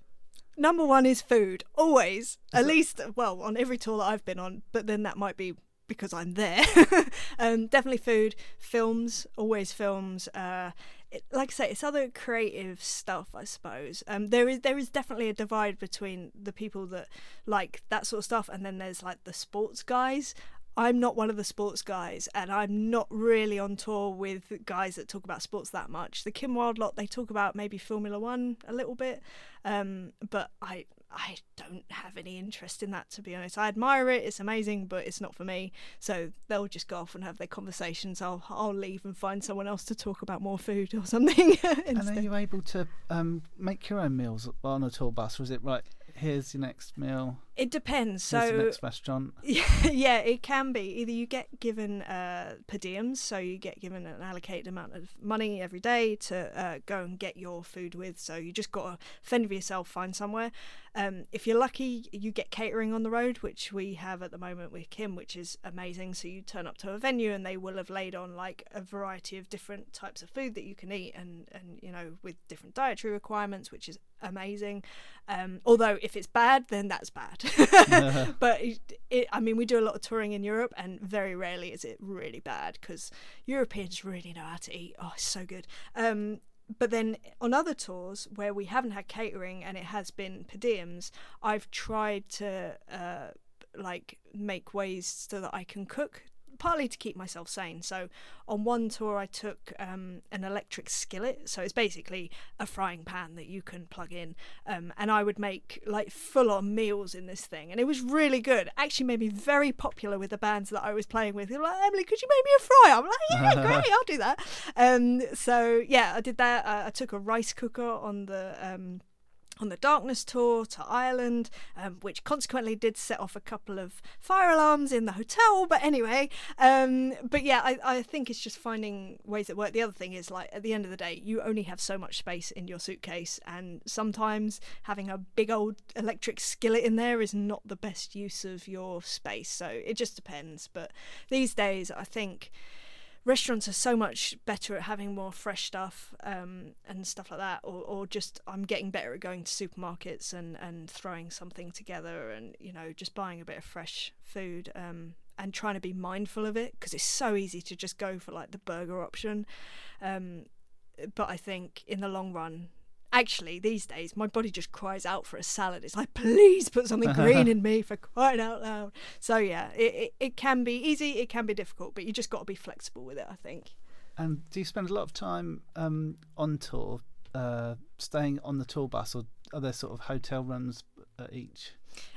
Number one is food, always. Is At least, well, on every tour that I've been on, but then that might be because I'm there. <laughs> um, definitely food, films, always films. Uh, like I say, it's other creative stuff, I suppose. Um, there is there is definitely a divide between the people that like that sort of stuff, and then there's like the sports guys. I'm not one of the sports guys, and I'm not really on tour with guys that talk about sports that much. The Kim Wilde lot, they talk about maybe Formula One a little bit, um, but I I don't have any interest in that to be honest. I admire it; it's amazing, but it's not for me. So they'll just go off and have their conversations. I'll I'll leave and find someone else to talk about more food or <laughs> something. <laughs> and are you able to um, make your own meals on a tour bus, or is it right? Here's your next meal. It depends. Here's the So next restaurant. <laughs> yeah, it can be. Either you get given uh, per diems, so you get given an allocated amount of money every day to uh, go and get your food with. So you just got to fend for yourself, find somewhere. Um, if you're lucky, you get catering on the road, which we have at the moment with Kim, which is amazing. So you turn up to a venue and they will have laid on like a variety of different types of food that you can eat, and and you know with different dietary requirements, which is amazing. Um, although if it's bad, then that's bad. <laughs> <laughs> but it, it, I mean, we do a lot of touring in Europe, and very rarely is it really bad because Europeans really know how to eat. Oh, it's so good. Um, but then on other tours where we haven't had catering and it has been per diems, I've tried to uh, like make ways so that I can cook. Partly to keep myself sane. So, on one tour, I took um, an electric skillet. So, it's basically a frying pan that you can plug in. Um, and I would make like full on meals in this thing. And it was really good. Actually, made me very popular with the bands that I was playing with. They were like, Emily, could you make me a fry? I'm like, yeah, <laughs> great, I'll do that. Um, so, yeah, I did that. Uh, I took a rice cooker on the. On the Darkness tour to Ireland, um, which consequently did set off a couple of fire alarms in the hotel. But anyway, um, but yeah, I, I think it's just finding ways that work. The other thing is like at the end of the day, you only have so much space in your suitcase, and sometimes having a big old electric skillet in there is not the best use of your space. So it just depends. But these days, I think restaurants are so much better at having more fresh stuff um, and stuff like that, or, or just I'm getting better at going to supermarkets and, and throwing something together and you know just buying a bit of fresh food um, and trying to be mindful of it because it's so easy to just go for like the burger option. Um, but I think in the long run, actually these days my body just cries out for a salad. It's like please put something <laughs> green in me for crying out loud. So yeah it, it, it can be easy it can be difficult but you just got to be flexible with it i think. And do you spend a lot of time um, on tour, uh, staying on the tour bus, or are there sort of hotel rooms at each?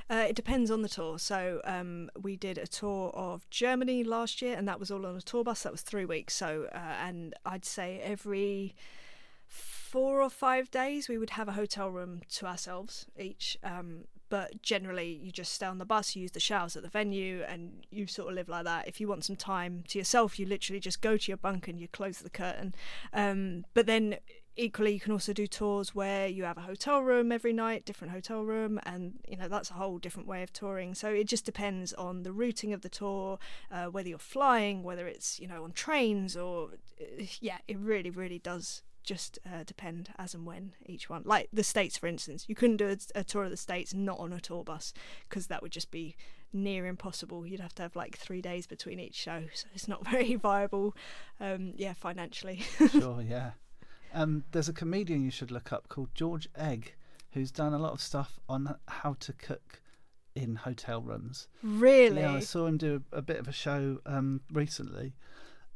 uh, it depends on the tour. So um, we did a tour of germany last year and that was all on a tour bus. That was three weeks. So uh, and i'd say every four or five days we would have a hotel room to ourselves each um, but generally you just stay on the bus you use the showers at the venue and you sort of live like that. If you want some time to yourself you literally just go to your bunk and you close the curtain. Um, but then equally you can also do tours where you have a hotel room every night different hotel room and you know that's a whole different way of touring. So it just depends on the routing of the tour uh, whether you're flying whether it's you know on trains or uh, yeah it really really does just uh, depend as and when each one like the states for instance you couldn't do a, a tour of the states not on a tour bus because that would just be near impossible you'd have to have like three days between each show so it's not <laughs> very viable um, yeah financially <laughs> sure, yeah. Um, there's a comedian you should look up called George Egg, who's done a lot of stuff on how to cook in hotel rooms. really Yeah, I saw him do a, a bit of a show um, recently,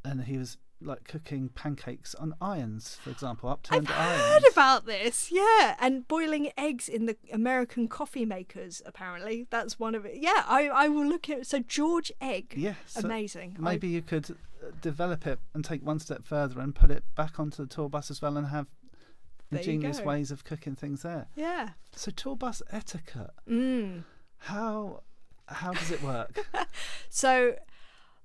and he was like cooking pancakes on irons, for example, upturned I've irons. heard about this, yeah, and boiling eggs in the American coffee makers. Apparently, that's one of it. Yeah, I, I will look at. So George Egg, yeah, so amazing. I- maybe you could uh, develop it and take one step further and put it back onto the tour bus as well, and have There ingenious ways of cooking things there. yeah. So tour bus etiquette, Mm. how how does it work? <laughs> So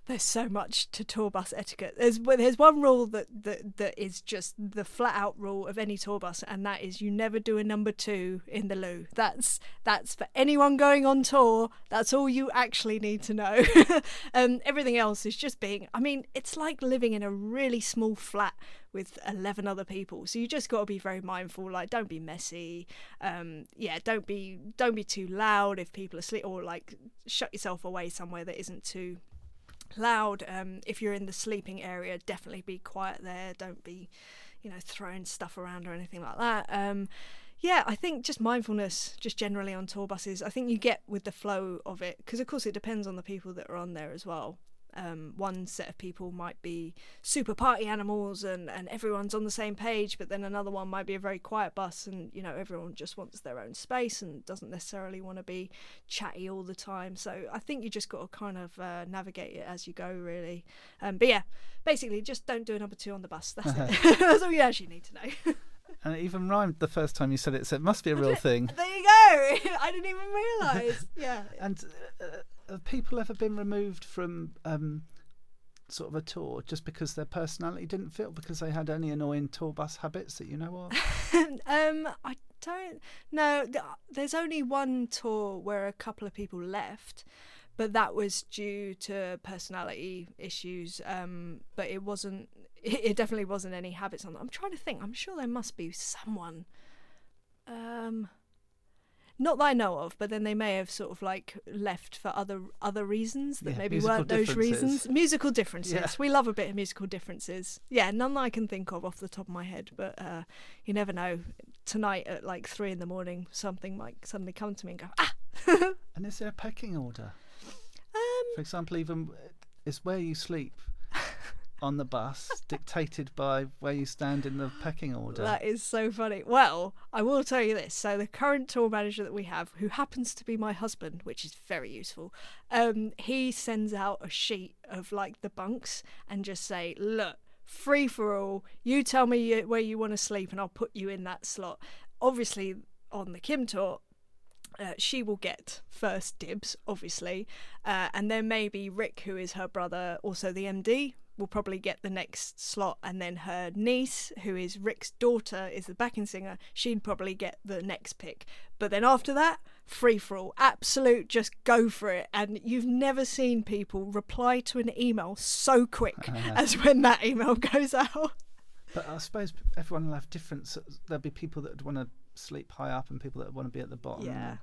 there's so much to tour bus etiquette. There's there's one rule that, that that is just the flat out rule of any tour bus, and that is you never do a number two in the loo. That's that's for anyone going on tour. That's all you actually need to know. <laughs> um, everything else is just being. I mean, it's like living in a really small flat with 11 other people so you just got to be very mindful like don't be messy um yeah don't be don't be too loud if people are asleep or like shut yourself away somewhere that isn't too loud um if you're in the sleeping area definitely be quiet there don't be you know throwing stuff around or anything like that um yeah, I think just mindfulness, just generally on tour buses, I think you get with the flow of it because, of course, it depends on the people that are on there as well. Um, one set of people might be super party animals and, and everyone's on the same page, but then another one might be a very quiet bus and you know everyone just wants their own space and doesn't necessarily want to be chatty all the time. So I think you just got to kind of uh, navigate it as you go, really. Um, but yeah, basically just don't do a number two on the bus. That's it. <laughs> <laughs> That's all you actually need to know. <laughs> and it even rhymed the first time you said it, so it must be a real thing. There you go. I didn't even realise. Yeah. And uh, have people ever been removed from um, sort of a tour just because their personality didn't fit, because they had any annoying tour bus habits that you know of? <laughs> um, I don't know. There's only one tour where a couple of people left, but that was due to personality issues. Um, but it wasn't. <laughs> It definitely wasn't any habits on. I'm trying to think. I'm sure there must be someone. Um, not that I know of, but then they may have sort of like left for other other reasons that Yeah, maybe weren't those reasons. Musical differences. Yeah. We love a bit of musical differences. Yeah, none that I can think of off the top of my head, but uh, you never know. Tonight at like three in the morning, something might suddenly come to me and go, ah. <laughs> And is there a pecking order? Um, For example, even uh, is where you sleep on the bus <laughs> dictated by where you stand in the pecking order? That is so funny. Well, I will tell you this. So the current tour manager that we have, who happens to be my husband, which is very useful, um, he sends out a sheet of like the bunks and just say, look, free for all. You tell me where you want to sleep, and I'll put you in that slot. Obviously, on the Kim tour. Uh, she will get first dibs, obviously, uh, and then maybe Rick, who is her brother, also the MD, will probably get the next slot, and then her niece, who is Rick's daughter, is the backing singer. She'd probably get the next pick. But then after that, free for all, absolute, just go for it. And you've never seen people reply to an email so quick <laughs> uh-huh. as when that email goes out. But I suppose everyone will have different. There'll be people that want to sleep high up and people that want to be at the bottom. Yeah.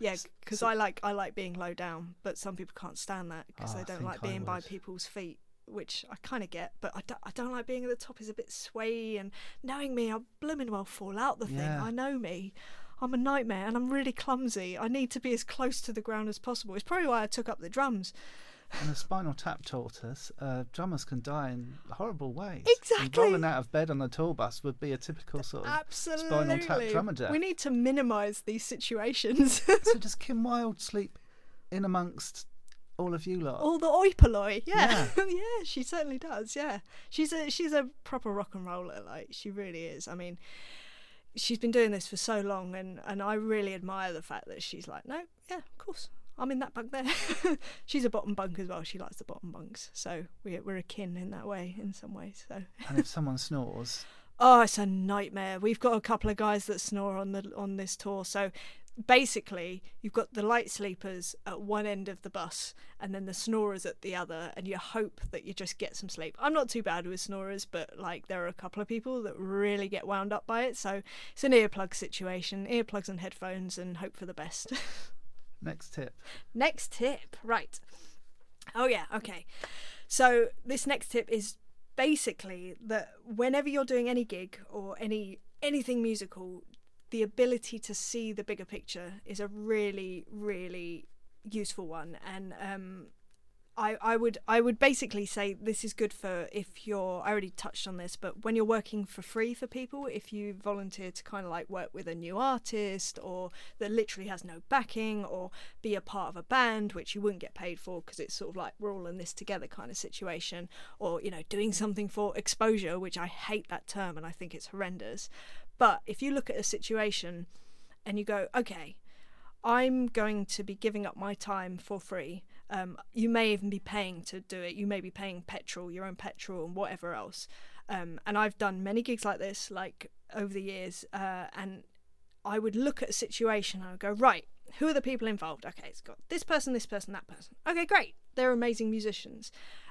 Yeah, because so- I like I like being low down, but some people can't stand that because Oh, ah, they don't like being by people's feet, which I kind of get. But I don't, I don't like being at the top. is a bit swayy and knowing me, I'll blooming well fall out the thing. Yeah. I know me. I'm a nightmare, and I'm really clumsy. I need to be as close to the ground as possible. It's probably why I took up the drums. And as Spinal Tap taught us, uh, drummers can die in horrible ways. And Exactly. rolling out of bed on the tour bus would be a typical sort of. Absolutely. Spinal Tap drummer death. We need to minimise these situations. so does Kim Wilde sleep in amongst all of you lot? All the oi polloi, yeah, Yeah. <laughs> yeah, she certainly does. Yeah, she's a she's a proper rock and roller. Like she really is. I mean, she's been doing this for so long, and and I really admire the fact that she's like, no, yeah, of course, I'm in that bunk there. <laughs> she's a bottom bunk as well. She likes the bottom bunks, so we're we're akin in that way, in some ways. So. And if someone snores, <laughs> Oh, it's a nightmare. We've got a couple of guys that snore on the on this tour. So basically, you've got the light sleepers at one end of the bus and then the snorers at the other, and you hope that you just get some sleep. I'm not too bad with snorers, but like there are a couple of people that really get wound up by it. So it's an earplug situation, earplugs and headphones, and hope for the best. <laughs> next tip. Next tip, right. Oh, yeah, okay. So, this next tip is basically that whenever you're doing any gig or any anything musical, the ability to see the bigger picture is a really, really useful one. And um, I, I would I would basically say this is good for if you're I already touched on this, but when you're working for free for people, if you volunteer to kind of like work with a new artist or that literally has no backing or be a part of a band which you wouldn't get paid for because it's sort of like we're all in this together kind of situation or you know doing something for exposure which I hate that term and I think it's horrendous. But if you look at a situation and you go, okay, I'm going to be giving up my time for free. Um, you may even be paying to do it. You may be paying petrol, your own petrol, and whatever else. Um, and I've done many gigs like this, like over the years. Uh, and I would look at a situation and I would go, right, who are the people involved? Okay, it's got this person, this person, that person. Okay, great. They're amazing musicians.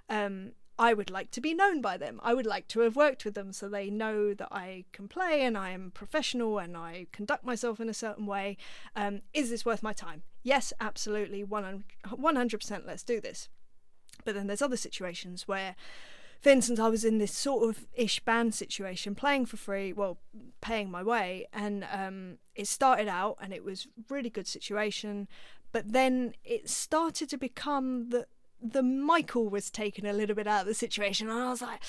Um, I would like to be known by them. I would like to have worked with them so they know that I can play and I am professional and I conduct myself in a certain way. Um, is this worth my time? Yes, absolutely. 100%, 100% let's do this. But then there's other situations where, for instance, I was in this sort of ish band situation, playing for free, well, paying my way, and um, it started out and it was really good situation, but then it started to become that the Michael was taken a little bit out of the situation, and I was like,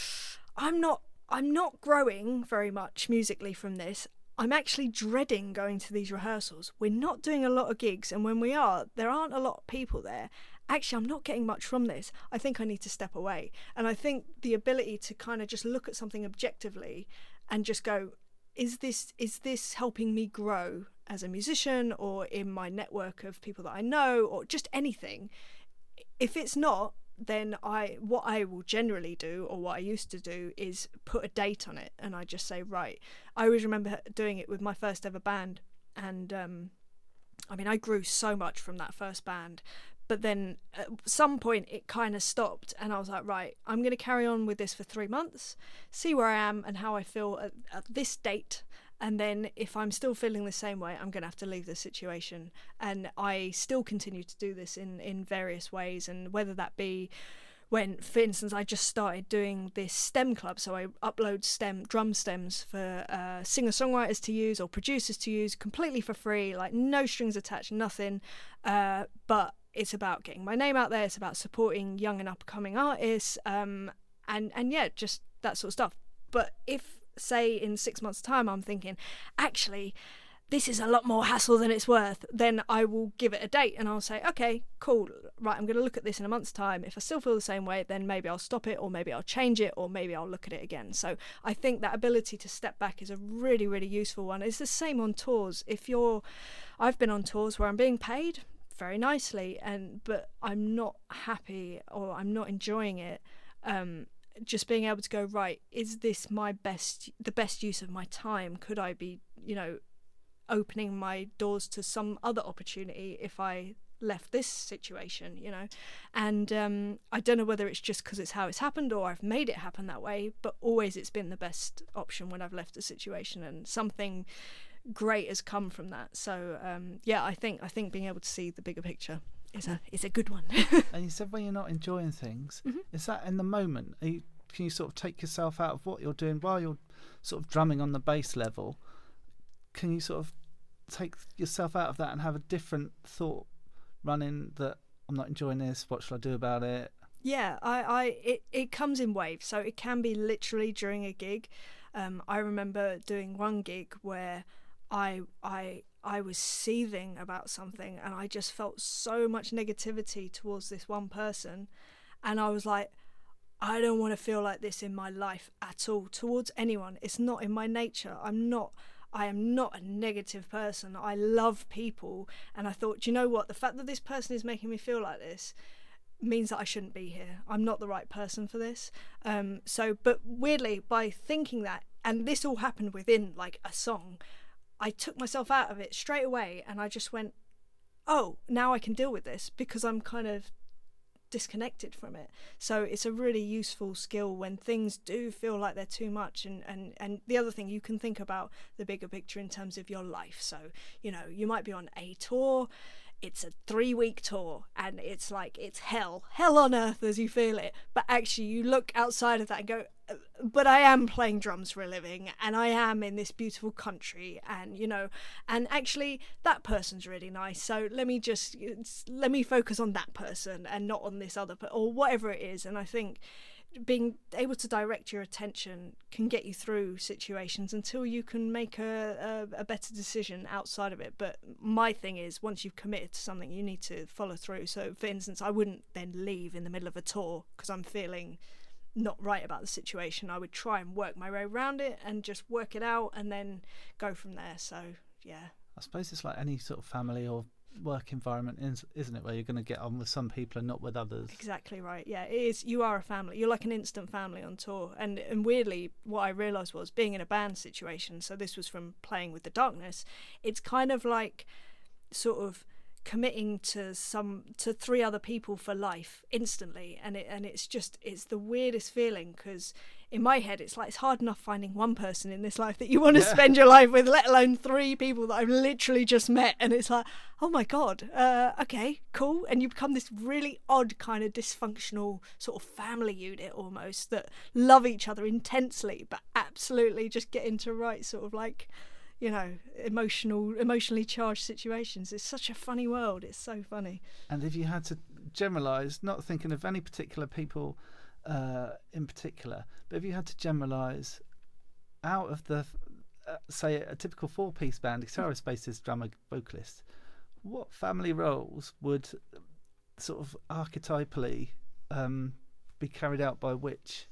<sighs> I'm not, I'm not growing very much musically from this. I'm actually dreading going to these rehearsals. We're not doing a lot of gigs, and when we are, there aren't a lot of people there. Actually, I'm not getting much from this. I think I need to step away. And I think the ability to kind of just look at something objectively and just go, is this is this helping me grow as a musician or in my network of people that I know or just anything. If it's not, then I what I will generally do or what I used to do is put a date on it and I just say right. I always remember doing it with my first ever band and um, I mean I grew so much from that first band but then at some point it kind of stopped and i was like right i'm going to carry on with this for three months see where i am and how i feel at, at, this date and then if i'm still feeling the same way i'm going to have to leave the situation. And i still continue to do this in in various ways. And whether that be when for instance i just started doing this stem club. So i upload stem drum stems for uh, singer songwriters to use or producers to use completely for free like no strings attached nothing. Uh, but it's about getting my name out there. It's about supporting young and upcoming artists, um, and and yeah, just that sort of stuff. But if say in six months' time I'm thinking, actually, this is a lot more hassle than it's worth, then I will give it a date and I'll say, okay, cool, right, I'm going to look at this in a month's time. If I still feel the same way, then maybe I'll stop it, or maybe I'll change it, or maybe I'll look at it again. So I think that ability to step back is a really, really useful one. It's the same on tours. If you're, I've been on tours where I'm being paid, very nicely and but I'm not happy or I'm not enjoying it um, just being able to go right is this my best the best use of my time? Could I be you know opening my doors to some other opportunity if I left this situation you know? And um, I don't know whether it's just because it's how it's happened or I've made it happen that way but always it's been the best option when I've left a situation and something great has come from that. So um, yeah, I think I think being able to see the bigger picture is a is a good one. <laughs> and you said when you're not enjoying things, mm-hmm. is that in the moment? You, can you sort of take yourself out of what you're doing while you're sort of drumming on the bass level? Can you sort of take yourself out of that and have a different thought running that I'm not enjoying this. What should I do about it? Yeah, I, I it, it comes in waves. So it can be literally during a gig. Um, I remember doing one gig where I I I was seething about something and I just felt so much negativity towards this one person and I was like I don't want to feel like this in my life at all towards anyone. It's not in my nature. I'm not I am not a negative person. I love people and I thought, you know what? The fact that this person is making me feel like this means that I shouldn't be here. I'm not the right person for this. Um, so, but weirdly, by thinking that, and this all happened within like a song, I took myself out of it straight away and I just went, oh, now I can deal with this because I'm kind of disconnected from it. So it's a really useful skill when things do feel like they're too much. And, and, and the other thing, you can think about the bigger picture in terms of your life. So, you know, you might be on a tour, it's a three week tour and it's like it's hell hell on earth as you feel it but actually you look outside of that and go but i am playing drums for a living and i am in this beautiful country and you know and actually that person's really nice so let me just let me focus on that person and not on this other or whatever it is and i think being able to direct your attention can get you through situations until you can make a, a, a, better decision outside of it. But my thing is, once you've committed to something, you need to follow through. So, for instance, I wouldn't then leave in the middle of a tour because I'm feeling not right about the situation. I would try and work my way around it and just work it out and then go from there. So, yeah. I suppose it's like any sort of family or work environment, isn't it? Where you're going to get on with some people and not with others. Exactly right. Yeah, it is. You are a family. You're like an instant family on tour. And and weirdly, what I realised was being in a band situation. So this was from playing with the darkness. It's kind of like sort of committing to some to three other people for life instantly. And it and it's just it's the weirdest feeling because in my head it's like it's hard enough finding one person in this life that you want to yeah. spend your life with let alone three people that i've literally just met. And it's like oh my god uh, okay cool. And you become this really odd kind of dysfunctional sort of family unit almost that love each other intensely but absolutely just get into right sort of like you know emotional emotionally charged situations. It's such a funny world. It's so funny. And if you had to generalize not thinking of any particular people uh, in particular but if you had to generalize out of the uh, say a typical four piece band guitarist bassist drummer vocalist what family roles would sort of archetypally um, be carried out by which?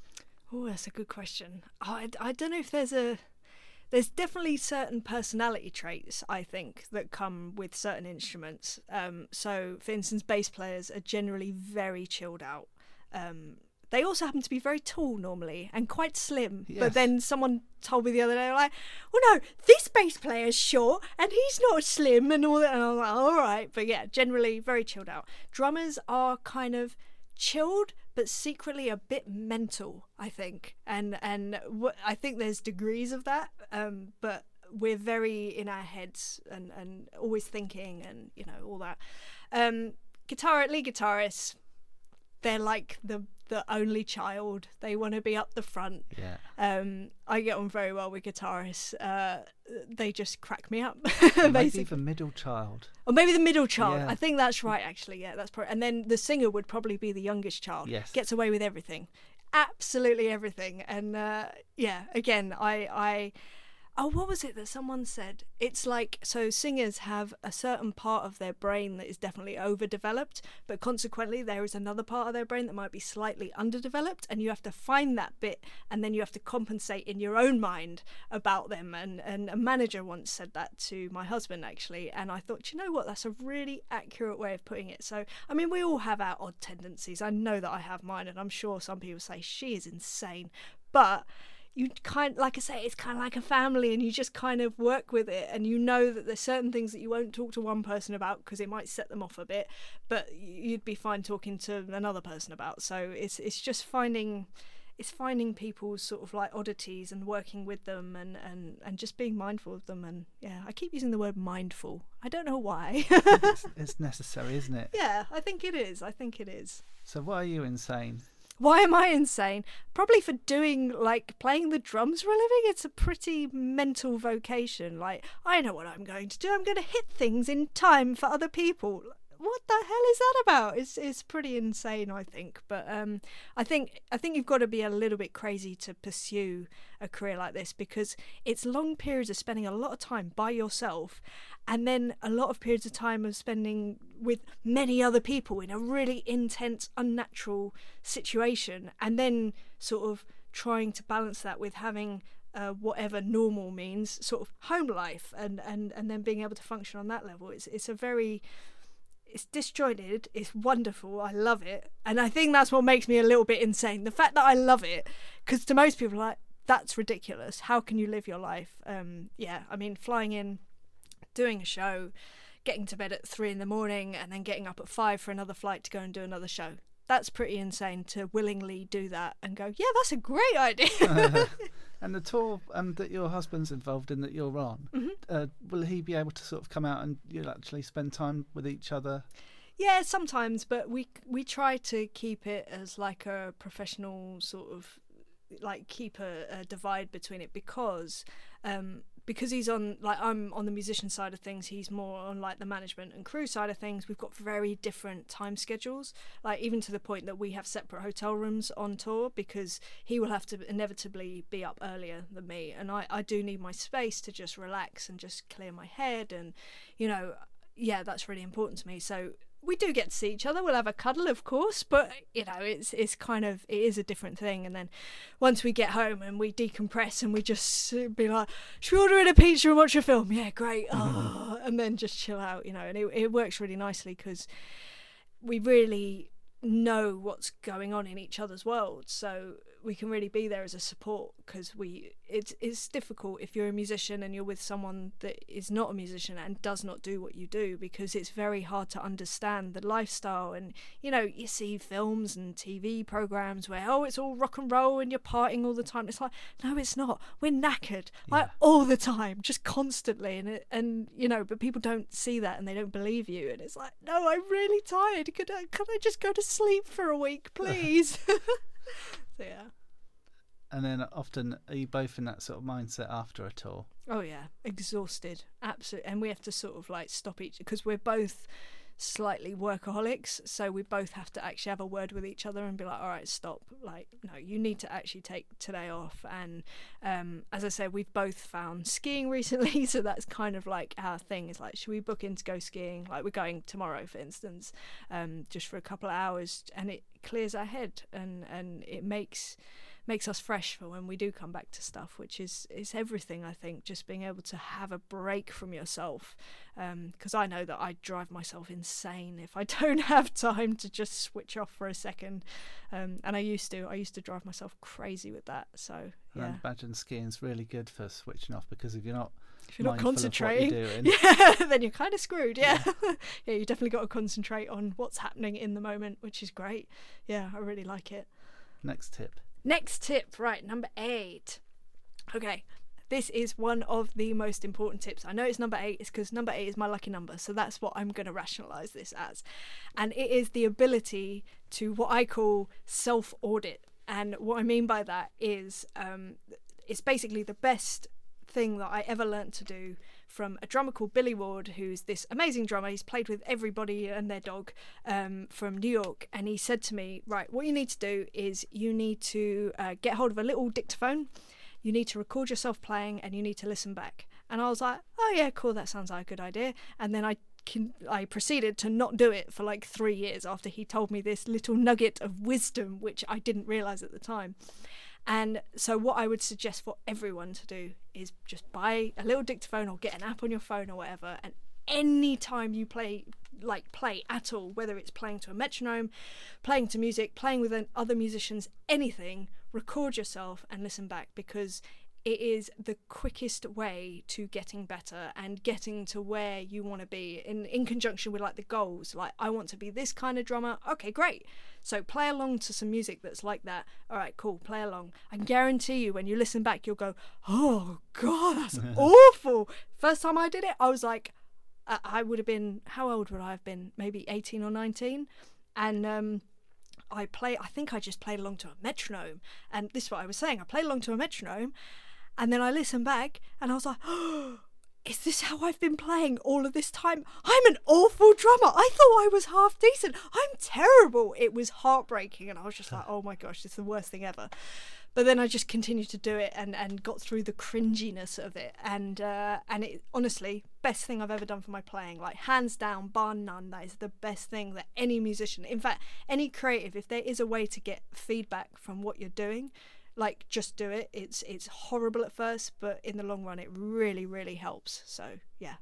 Oh that's a good question. I, I don't know if there's a there's definitely certain personality traits I think that come with certain instruments. Um, so, for instance, bass players are generally very chilled out. Um, they also happen to be very tall normally and quite slim. Yes. But then someone told me the other day, like, well, no, this bass player's short and he's not slim and all that. And I was like, all right. But yeah, generally very chilled out. Drummers are kind of chilled but secretly a bit mental i think. And and wh- i think there's degrees of that um but we're very in our heads and and always thinking and you know all that. Um guitar lead guitarists they're like the the only child they want to be up the front Yeah. um i get on very well with guitarists uh they just crack me up <laughs> Maybe the middle child. or maybe the middle child. Yeah. I think that's right, actually. Yeah, that's probably. And then the singer would probably be the youngest child. Yes. Gets away with everything, absolutely everything. And uh, yeah, again, I, I, oh, what was it that someone said? It's like so singers have a certain part of their brain that is definitely overdeveloped, but consequently there is another part of their brain that might be slightly underdeveloped, and you have to find that bit, and then you have to compensate in your own mind about them. And and a manager once said that to my husband actually, and I thought, you know what, that's a really accurate way of putting it. So I mean, we all have our odd tendencies. I know that I have mine, and I'm sure some people say she is insane, but you kind like I say, it's kind of like a family, and you just kind of work with it, and you know that there's certain things that you won't talk to one person about because it might set them off a bit, but you'd be fine talking to another person about. So it's it's just finding. It's finding people's sort of like oddities and working with them and, and, and just being mindful of them and yeah I keep using the word mindful I don't know why <laughs> it's, it's necessary, isn't it? yeah I think it is I think it is So why are you insane? Why am I insane? Probably for doing like playing the drums for a living. It's a pretty mental vocation. Like I know what I'm going to do. I'm going to hit things in time for other people. What the hell is that about? It's it's pretty insane, I think. But um, I think I think you've got to be a little bit crazy to pursue a career like this because it's long periods of spending a lot of time by yourself, and then a lot of periods of time of spending with many other people in a really intense, unnatural situation, and then sort of trying to balance that with having uh, whatever normal means, sort of home life, and, and, and then being able to function on that level. It's it's a very it's disjointed. It's wonderful. I love it, and I think that's what makes me a little bit insane. The fact that I love it, because to most people, like that's ridiculous. How can you live your life? Um, yeah, I mean, flying in, doing a show, getting to bed at three in the morning, and then getting up at five for another flight to go and do another show. That's pretty insane to willingly do that and go, yeah, that's a great idea. <laughs> <laughs> And the tour um, that your husband's involved in that you're on, Mhm. uh, will he be able to sort of come out and you'll actually spend time with each other? Yeah, sometimes, but we we try to keep it as like a professional sort of like keep a, a divide between it because um because he's on like I'm on the musician side of things, he's more on like the management and crew side of things. We've got very different time schedules, like even to the point that we have separate hotel rooms on tour because he will have to inevitably be up earlier than me, and I I do need my space to just relax and just clear my head, and you know yeah, that's really important to me. So we do get to see each other. We'll have a cuddle, of course, but you know, it's it's kind of it is a different thing. And then once we get home and we decompress and we just be like, should we order in a pizza and watch a film? Yeah, great. Oh, and then just chill out, you know. And it it works really nicely because we really know what's going on in each other's worlds so we can really be there as a support because we it's it's difficult if you're a musician and you're with someone that is not a musician and does not do what you do because it's very hard to understand the lifestyle. And you know you see films and TV programs where oh it's all rock and roll and you're partying all the time. It's like no it's not. We're knackered like all the time just constantly. And it, and you know but people don't see that and they don't believe you. And it's like no I'm really tired. Could I could I just go to sleep for a week <laughs> please <laughs> so yeah And then often are you both in that sort of mindset after a tour? Oh yeah, exhausted, absolutely. And we have to sort of like stop each because we're both slightly workaholics, so we both have to actually have a word with each other and be like, "All right, stop. Like, no, you need to actually take today off." And um, as I said, we've both found skiing <laughs> recently, so that's kind of like our thing. Is like, should we book in to go skiing? Like, we're going tomorrow, for instance, um, just for a couple of hours, and it clears our head and and it makes makes us fresh for when we do come back to stuff, which is is everything. I think just being able to have a break from yourself, because um, I know that I drive myself insane if I <laughs> don't have time to just switch off for a second, um, and I used to. I used to drive myself crazy with that. So yeah. And I imagine skiing's really good for switching off because if you're not if you're not concentrating, you're <laughs> yeah, then you're kind of screwed. Yeah, yeah, <laughs> yeah you definitely got to concentrate on what's happening in the moment, which is great. Yeah, I really like it. Next tip. Next tip, right, number eight. Okay, this is one of the most important tips. I know it's number eight, it's because number eight is my lucky number, so that's what I'm going to rationalize this as. And it is the ability to what I call self audit. And what I mean by that is um, it's basically the best thing that I ever learnt to do from a drummer called Billy Ward, who's this amazing drummer. He's played with everybody and their dog um, from New York. And he said to me, Right, what you need to do is you need to uh, get hold of a little dictaphone, you need to record yourself playing, and you need to listen back. And I was like, Oh, yeah, cool, that sounds like a good idea. And then I can, I proceeded to not do it for like three years after he told me this little nugget of wisdom, which I didn't realize at the time. And so, what I would suggest for everyone to do is just buy a little dictaphone or get an app on your phone or whatever. And anytime you play, like play at all, whether it's playing to a metronome, playing to music, playing with other musicians, anything, record yourself and listen back because it is the quickest way to getting better and getting to where you want to be in in conjunction with like the goals. Like i want to be this kind of drummer. Okay great. So play along to some music that's like that. All right cool play along. I guarantee you when you listen back you'll go oh god that's <laughs> awful. First time i did it i was like i would have been how old would i have been? Maybe 18 or 19 and um I play I think I just played along to a metronome. And this is what I was saying I played along to a metronome and then I listened back and I was like, oh, <gasps> is this how I've been playing all of this time? I'm an awful drummer. I thought I was half decent. I'm terrible. It was heartbreaking. And I was just like, oh my gosh, it's the worst thing ever. But then I just continued to do it and, and got through the cringiness of it. And uh, and it honestly, best thing I've ever done for my playing. Like hands down, bar none, that is the best thing that any musician, in fact, any creative, if there is a way to get feedback from what you're doing, like just do it it's it's horrible at first but in the long run it really really helps so yeah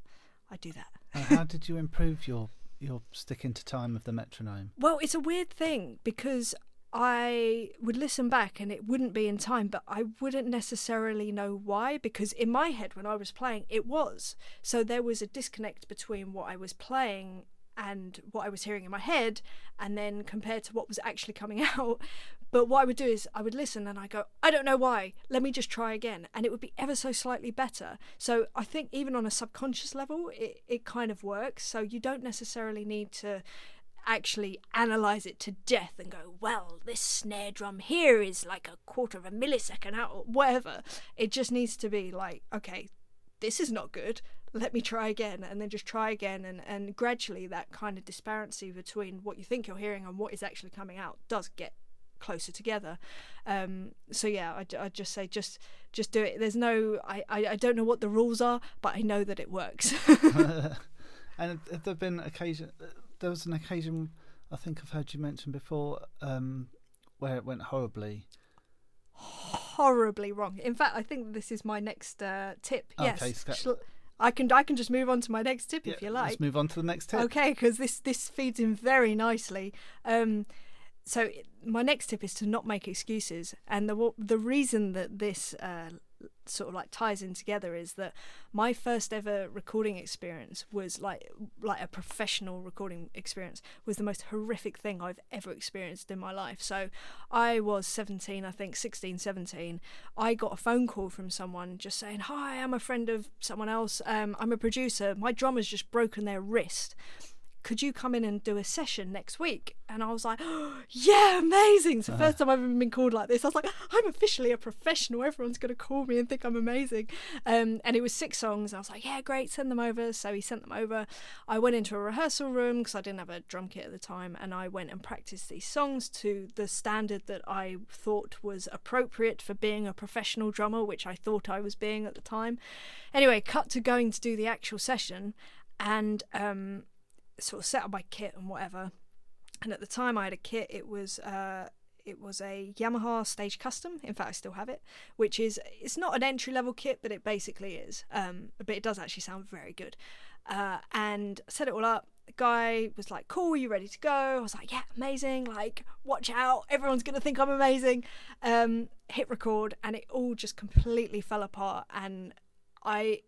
i do that how <laughs> did you improve your your sticking to time of the metronome well it's a weird thing because I would listen back and it wouldn't be in time, but I wouldn't necessarily know why because in my head when I was playing, it was. So there was a disconnect between what I was playing and what I was hearing in my head, and then compared to what was actually coming <laughs> out. But what I would do is I would listen and I go, I don't know why. Let me just try again, and it would be ever so slightly better. So I think even on a subconscious level, it it kind of works. So you don't necessarily need to actually analyze it to death and go, well, this snare drum here is like a quarter of a millisecond out, or whatever. It just needs to be like, okay, this is not good let me try again and then just try again and, and gradually that kind of disparity between what you think you're hearing and what is actually coming out does get closer together. Um, so yeah I, I just say just just do it. There's no I, I, I don't know what the rules are but I know that it works. <laughs> <laughs> And have there been occasion there was an occasion I think I've heard you mention before um, where it went horribly. Horribly wrong. In fact I think this is my next uh, tip. Yes. I can I can just move on to my next tip yeah, if you like. Let's move on to the next tip. Okay, because this this feeds in very nicely. Um, so my next tip is to not make excuses, and the the reason that this uh, sort of like ties in together is that my first ever recording experience was like like a professional recording experience was the most horrific thing I've ever experienced in my life. So I was 17, I think 16, 17. I got a phone call from someone just saying, "Hi, I'm a friend of someone else. Um, I'm a producer. My drummer's just broken their wrist." Could you come in and do a session next week? And I was like, oh, <gasps> yeah, amazing. It's the uh-huh. first time I've ever been called like this. I was like, <gasps> I'm officially a professional. Everyone's going to call me and think I'm amazing. Um, and it was six songs. I was like, yeah, great, send them over. So he sent them over. I went into a rehearsal room because I didn't have a drum kit at the time. And I went and practiced these songs to the standard that I thought was appropriate for being a professional drummer, which I thought I was being at the time. Anyway, cut to going to do the actual session. And um, sort of set up my kit and whatever. And at the time I had a kit, it was uh, it was a Yamaha Stage Custom. In fact, I still have it, which is it's not an entry level kit, but it basically is. Um, but it does actually sound very good. Uh, and set it all up. The guy was like, "Cool, you ready to go?" I was like, "Yeah, amazing! Like, watch out, everyone's gonna think I'm amazing." Um, hit record, and it all just completely fell apart, and I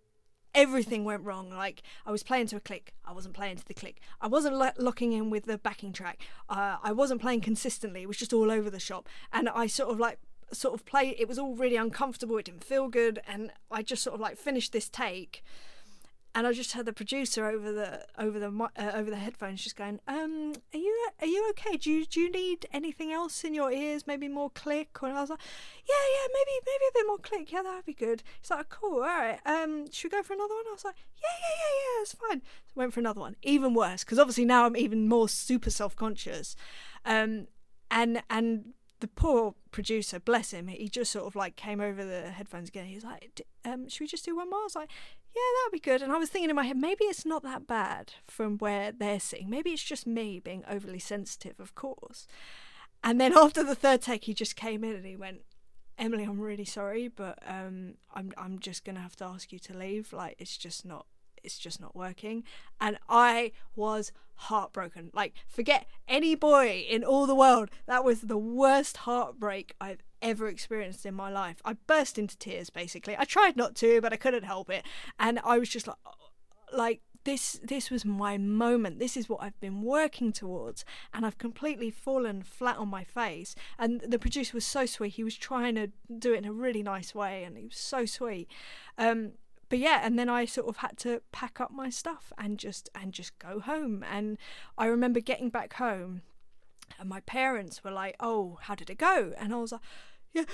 everything went wrong. Like I was playing to a click, I wasn't playing to the click. I wasn't lo- locking in with the backing track. Uh, I wasn't playing consistently. It was just all over the shop, and I sort of like sort of play. It was all really uncomfortable. It didn't feel good, and I just sort of like finished this take and I just heard the producer over the over the uh, over the headphones just going, "Um, are you are you okay? Do you do you need anything else in your ears? Maybe more click?" And I was like, "Yeah, yeah, maybe maybe a bit more click. Yeah, that'd be good." He's like, "Cool, all right. Um, should we go for another one?" I was like, "Yeah, yeah, yeah, yeah, it's fine." So went for another one, even worse because obviously now I'm even more super self conscious, um, and and the poor producer, bless him, he just sort of like came over the headphones again. He's like, um, "Should we just do one more?" I was like, "Yeah, that'd be good." And I was thinking in my head, maybe it's not that bad from where they're sitting. Maybe it's just me being overly sensitive, of course. And then after the third take, he just came in and he went, "Emily, I'm really sorry, but um, I'm I'm just gonna have to ask you to leave. Like, it's just not it's just not working. And I was heartbroken. Like, forget any boy in all the world. That was the worst heartbreak I've ever experienced in my life. I burst into tears basically. I tried not to, but I couldn't help it. And I was just like like this this was my moment. This is what i've been working towards. And i've completely fallen flat on my face. And the producer was so sweet. He was trying to do it in a really nice way and he was so sweet. Um, but yeah and then i sort of had to pack up my stuff and just and just go home. And i remember getting back home and my parents were like oh how did it go? And i was like yeah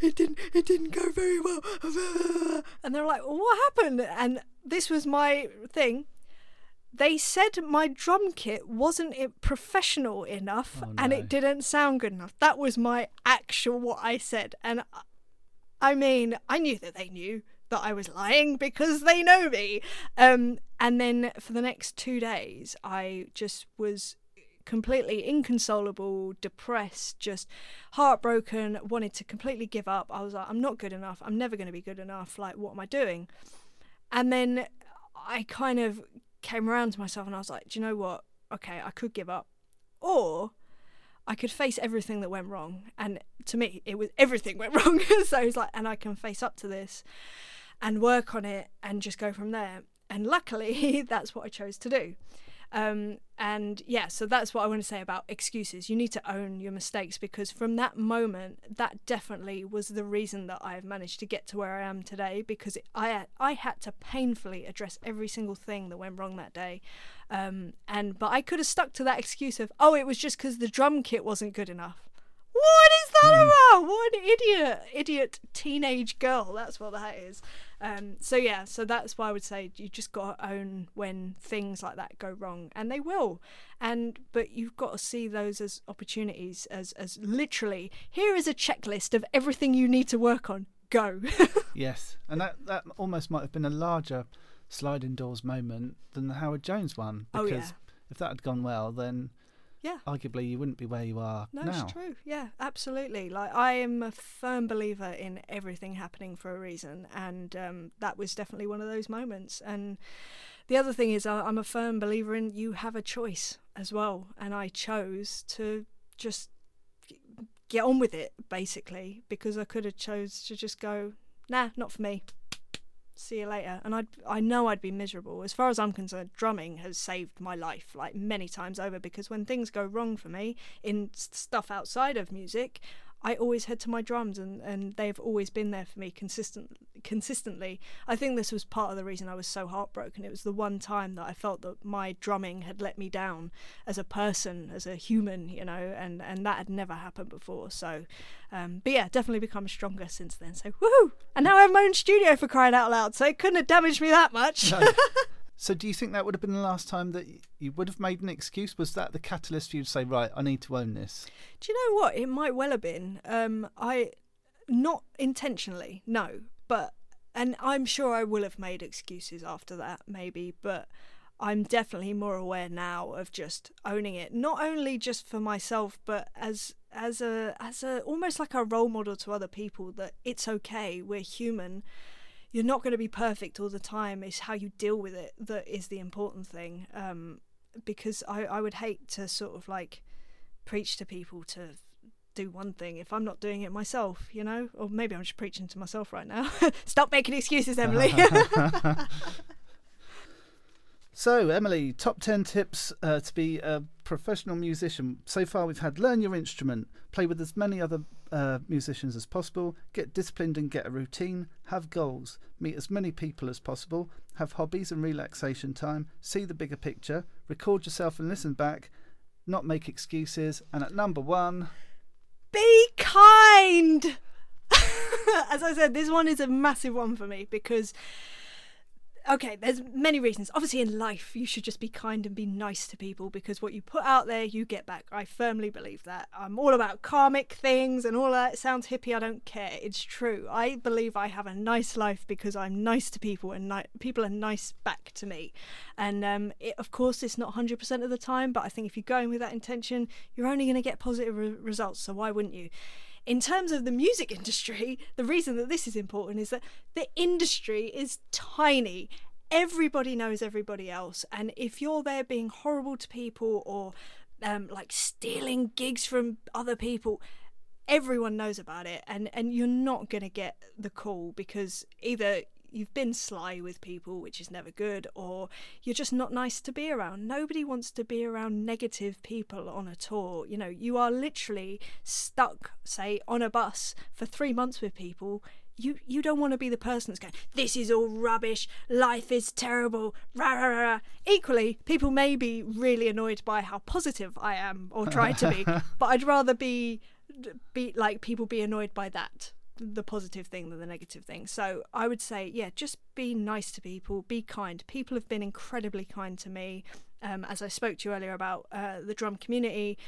it didn't it didn't go very well. <laughs> And they're like well, what happened? And this was my thing. They said my drum kit wasn't professional enough Oh, and it didn't sound good enough. That was my actual what i said. And I mean, I knew that they knew that I was lying because they know me. Um, and then for the next two days, I just was completely inconsolable, depressed, just heartbroken, wanted to completely give up. I was like, I'm not good enough. I'm never going to be good enough. Like, what am I doing? And then I kind of came around to myself and I was like, do you know what? Okay, I could give up. Or I could face everything that went wrong. And to me, it was everything went <laughs> wrong. so it's like, and I can face up to this and work on it and just go from there. And luckily, <laughs> that's what I chose to do. Um, and yeah, so that's what I want to say about excuses. You need to own your mistakes because from that moment, that definitely was the reason that I've managed to get to where I am today. Because I I had to painfully address every single thing that went wrong that day, um, and but I could have stuck to that excuse of oh, it was just because the drum kit wasn't good enough. What is that about? What an idiot, idiot teenage girl. That's what that is. Um, so yeah, so that's why I would say you just got to own when things like that go wrong, and they will. And but you've got to see those as opportunities, as as literally here is a checklist of everything you need to work on. Go. <laughs> Yes, and that that almost might have been a larger sliding doors moment than the Howard Jones one because yeah. if that had gone well, then yeah. arguably you wouldn't be where you are No, now. it's true. Yeah, absolutely. Like I am a firm believer in everything happening for a reason, and um, that was definitely one of those moments. And the other thing is, I'm a firm believer in you have a choice as well, and I chose to just get on with it basically because I could have chose to just go, nah, not for me. See you later. And I I know I'd be miserable. As far as I'm concerned, drumming has saved my life like many times over because when things go wrong for me in stuff outside of music, I always head to my drums and, and they've always been there for me consistent consistently. I think this was part of the reason I was so heartbroken. It was the one time that I felt that my drumming had let me down as a person, as a human, you know, and, and that had never happened before. So um, but yeah, definitely become stronger since then. So woohoo! And now I have my own studio for crying out loud, so it couldn't have damaged me that much. No. <laughs> so do you think that would have been the last time that you would have made an excuse? Was that the catalyst for you to say, right, I need to own this? Do you know what? It might well have been. Um, I not intentionally, no, but and I'm sure I will have made excuses after that, maybe, but I'm definitely more aware now of just owning it. Not only just for myself, but as as a as a almost like a role model to other people that it's okay we're human you're not going to be perfect all the time it's how you deal with it that is the important thing um, because I, I would hate to sort of like preach to people to do one thing if I'm not doing it myself, you know? Or maybe I'm just preaching to myself right now. <laughs> Stop making excuses, Emily. <laughs> <laughs> so, Emily, top 10 tips uh, to be a professional musician. So far, we've had learn your instrument, play with as many other uh, musicians as possible, get disciplined and get a routine, have goals, meet as many people as possible, have hobbies and relaxation time, see the bigger picture, record yourself and listen back, not make excuses, and at number one, be kind. <laughs> As I said, this one is a massive one for me because okay, there's many reasons. Obviously, in life, you should just be kind and be nice to people because what you put out there, you get back. I firmly believe that. I'm all about karmic things and all that. It sounds hippie. I don't care. It's true. I believe I have a nice life because I'm nice to people and ni- people are nice back to me. And um, it, of course, it's not 100% of the time, but I think if you're going with that intention, you're only going to get positive re- results. So why wouldn't you? In terms of the music <laughs> industry, the reason that this is important is that the industry is tiny. Everybody knows everybody else. And if you're there being horrible to people or um, like stealing gigs from other people, everyone knows about it. And, and you're not going to get the call because either you've been sly with people, which is never good, or you're just not nice to be around. Nobody wants to be around negative people on a tour. You know, you are literally stuck, say, on a bus for three months with people. You you don't want to be the person that's going, this is all rubbish, life is terrible, rah, rah, rah, rah. Equally, people may be really annoyed by how positive I am or try to be, <laughs> but I'd rather be be like people be annoyed by that the positive thing than the negative thing. So I would say, yeah, just be nice to people, be kind. People have been incredibly kind to me. Um, as I spoke to you earlier about uh, the drum community,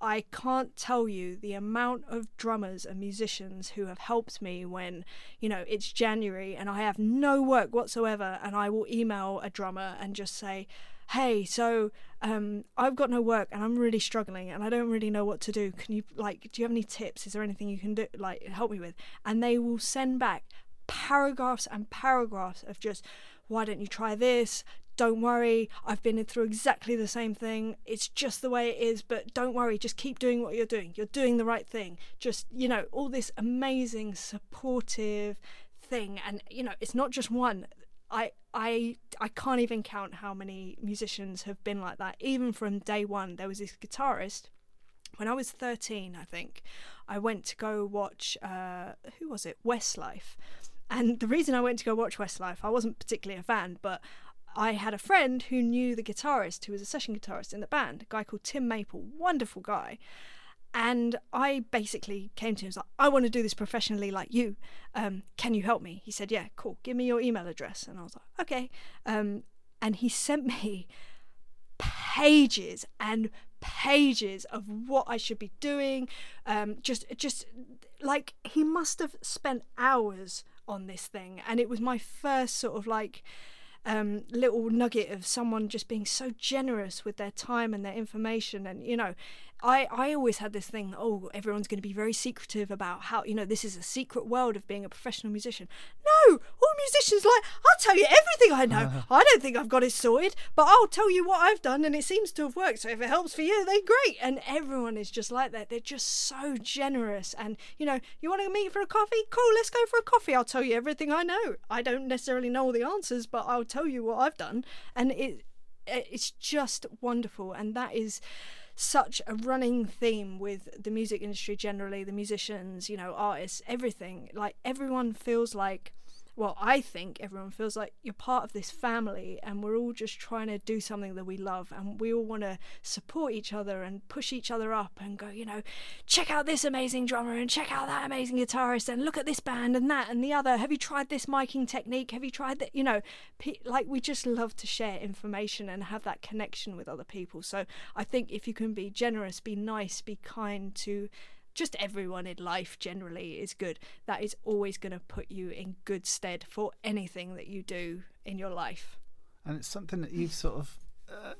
I can't tell you the amount of drummers and musicians who have helped me when, you know, it's January and I have no work whatsoever, and I will email a drummer and just say, hey, so um, I've got no work and I'm really struggling and I don't really know what to do. Can you, like, do you have any tips? Is there anything you can do, like, help me with? And they will send back paragraphs and paragraphs of just, why don't you try this? Don't worry, I've been through exactly the same thing. It's just the way it is, but don't worry, just keep doing what you're doing. You're doing the right thing. Just, you know, all this amazing, supportive thing. And, you know, it's not just one. I I I can't even count how many musicians have been like that. Even from day one, there was this guitarist. When I was thirteen, I think I went to go watch uh, who was it Westlife, and the reason I went to go watch Westlife, I wasn't particularly a fan, but I had a friend who knew the guitarist, who was a session guitarist in the band, a guy called Tim Maple, wonderful guy. And I basically came to him and was like, I want to do this professionally like you. Um, can you help me? He said, Yeah, cool. Give me your email address. And I was like, Okay. Um, and he sent me pages and pages of what I should be doing. Um, just, just like he must have spent hours on this thing. And it was my first sort of like um, little nugget of someone just being so generous with their time and their information. And, you know, I, I always had this thing, oh, everyone's going to be very secretive about how, you know, this is a secret world of being a professional musician. No, all musicians like, I'll tell you everything I know. <laughs> I don't think I've got it sorted, but I'll tell you what I've done and it seems to have worked. So if it helps for you, then great. And everyone is just like that. They're just so generous. And, you know, you want to meet for a coffee? Cool, let's go for a coffee. I'll tell you everything I know. I don't necessarily know all the answers, but I'll tell you what I've done. And it, it's just wonderful. And that is such a running theme with the music industry generally, the musicians, you know, artists, everything. Like everyone feels like well, I think everyone feels like you're part of this family and we're all just trying to do something that we love and we all want to support each other and push each other up and go, you know, check out this amazing drummer and check out that amazing guitarist and look at this band and that and the other. Have you tried this miking technique? Have you tried that? You know, like we just love to share information and have that connection with other people. So I think if you can be generous, be nice, be kind to just everyone in life generally is good. That is always going to put you in good stead for anything that you do in your life. And it's something that you've sort of uh,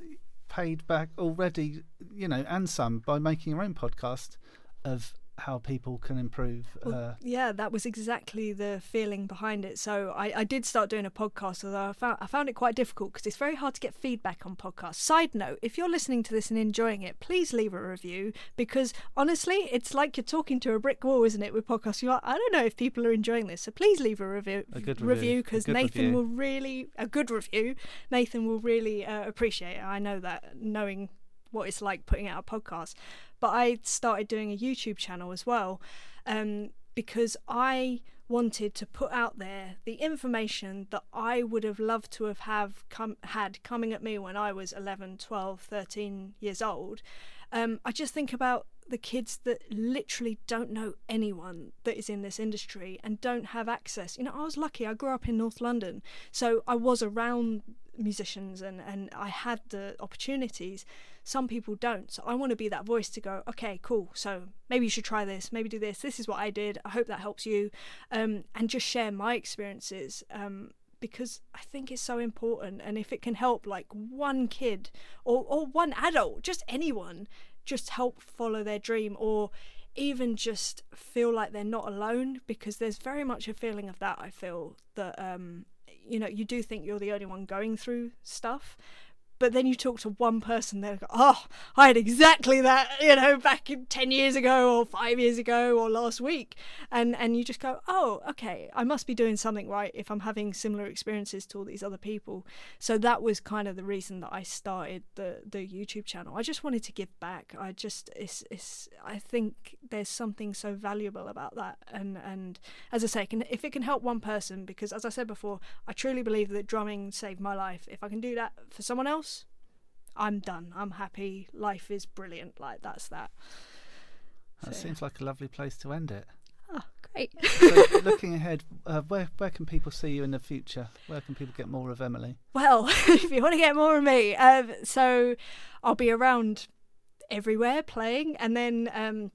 paid back already, you know, and some by making your own podcast. of how people can improve. Well, uh, yeah, that was exactly the feeling behind it. So I, I did start doing a podcast, although I found I found it quite difficult because it's very hard to get feedback on podcasts. Side note: if you're listening to this and enjoying it, please leave a review because honestly, it's like you're talking to a brick wall, isn't it? With podcasts, you're like, I don't know if people are enjoying this, so please leave a review. A good review. because Nathan review. will really a good review. Nathan will really uh, appreciate it. I know that knowing what it's like putting out a podcast. But I started doing a YouTube channel as well um, because I wanted to put out there the information that I would have loved to have have had coming at me when I was 11, 12, 13 years old. Um, I just think about the kids that literally don't know anyone that is in this industry and don't have access. You know, I was lucky. I grew up in North London, so I was around musicians and, and I had the opportunities. Some people don't. So I want to be that voice to go, okay, cool. So maybe you should try this, maybe do this. This is what I did. I hope that helps you. Um, and just share my experiences. Um, because I think it's so important. And if it can help like one kid or, or one adult, just anyone, just help follow their dream or even just feel like they're not alone because there's very much a feeling of that I feel that um you know you do think you're the only one going through stuff but then you talk to one person they're like oh I had exactly that you know back 10 years ago or 5 years ago or last week. And and you just go oh okay I must be doing something right if I'm having similar experiences to all these other people. So that was kind of the reason that I started the the YouTube channel. I just wanted to give back. I just it's it's I think there's something so valuable about that. And and as I say can, if it can help one person because as I said before I truly believe that drumming saved my life. If I can do that for someone else I'm done I'm happy life is brilliant like that's that that So, seems like a lovely place to end it. oh great So, <laughs> looking ahead, uh, where where can people see you in the future? Where can people get more of Emily? Well, <laughs> if you want to get more of me, um, so I'll be around everywhere playing, and then um,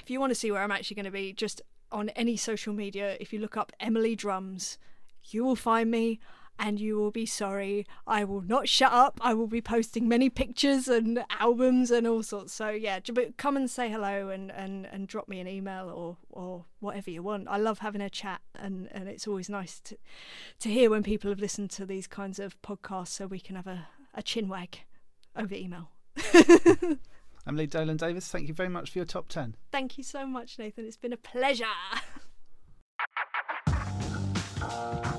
if you want to see where I'm actually going to be, just on any social media, if you look up Emily Drums, you will find me. And you will be sorry. I will not shut up. I will be posting many pictures and albums and all sorts. So yeah, but come and say hello and, and, and drop me an email or, or whatever you want. I love having a chat and, and it's always nice to to hear when people have listened to these kinds of podcasts so we can have a, a chin wag over email. <laughs> Emily Dolan Davies, thank you very much for your top 10. Thank you so much, Nathan. It's been a pleasure. <laughs>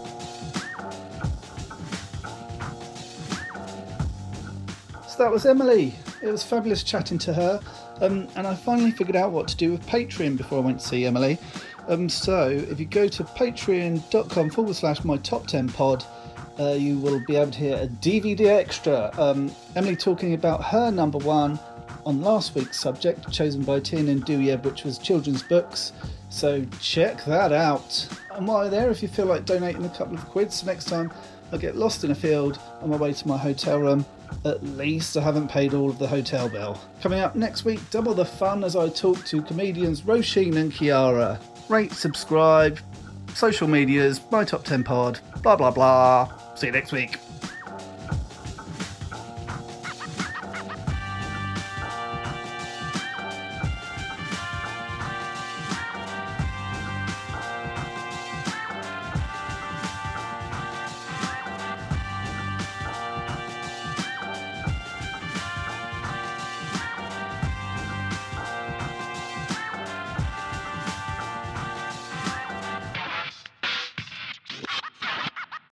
that was Emily. It was fabulous chatting to her. Um, and I finally figured out what to do with Patreon before I went to see Emily. Um, so if you go to patreon.com forward slash my top 10 pod, uh, you will be able to hear a DVD extra. Um, Emily talking about her number one on last week's subject, chosen by Tin and Duyeb, which was children's books. So check that out. And while you're there, if you feel like donating a couple of quids next time, I get lost in a field on my way to my hotel room. At least I haven't paid all of the hotel bill. Coming up next week, double the fun as I talk to comedians Roisin and Kiara. Rate, subscribe, social medias, my top 10 pod, blah blah blah. See you next week.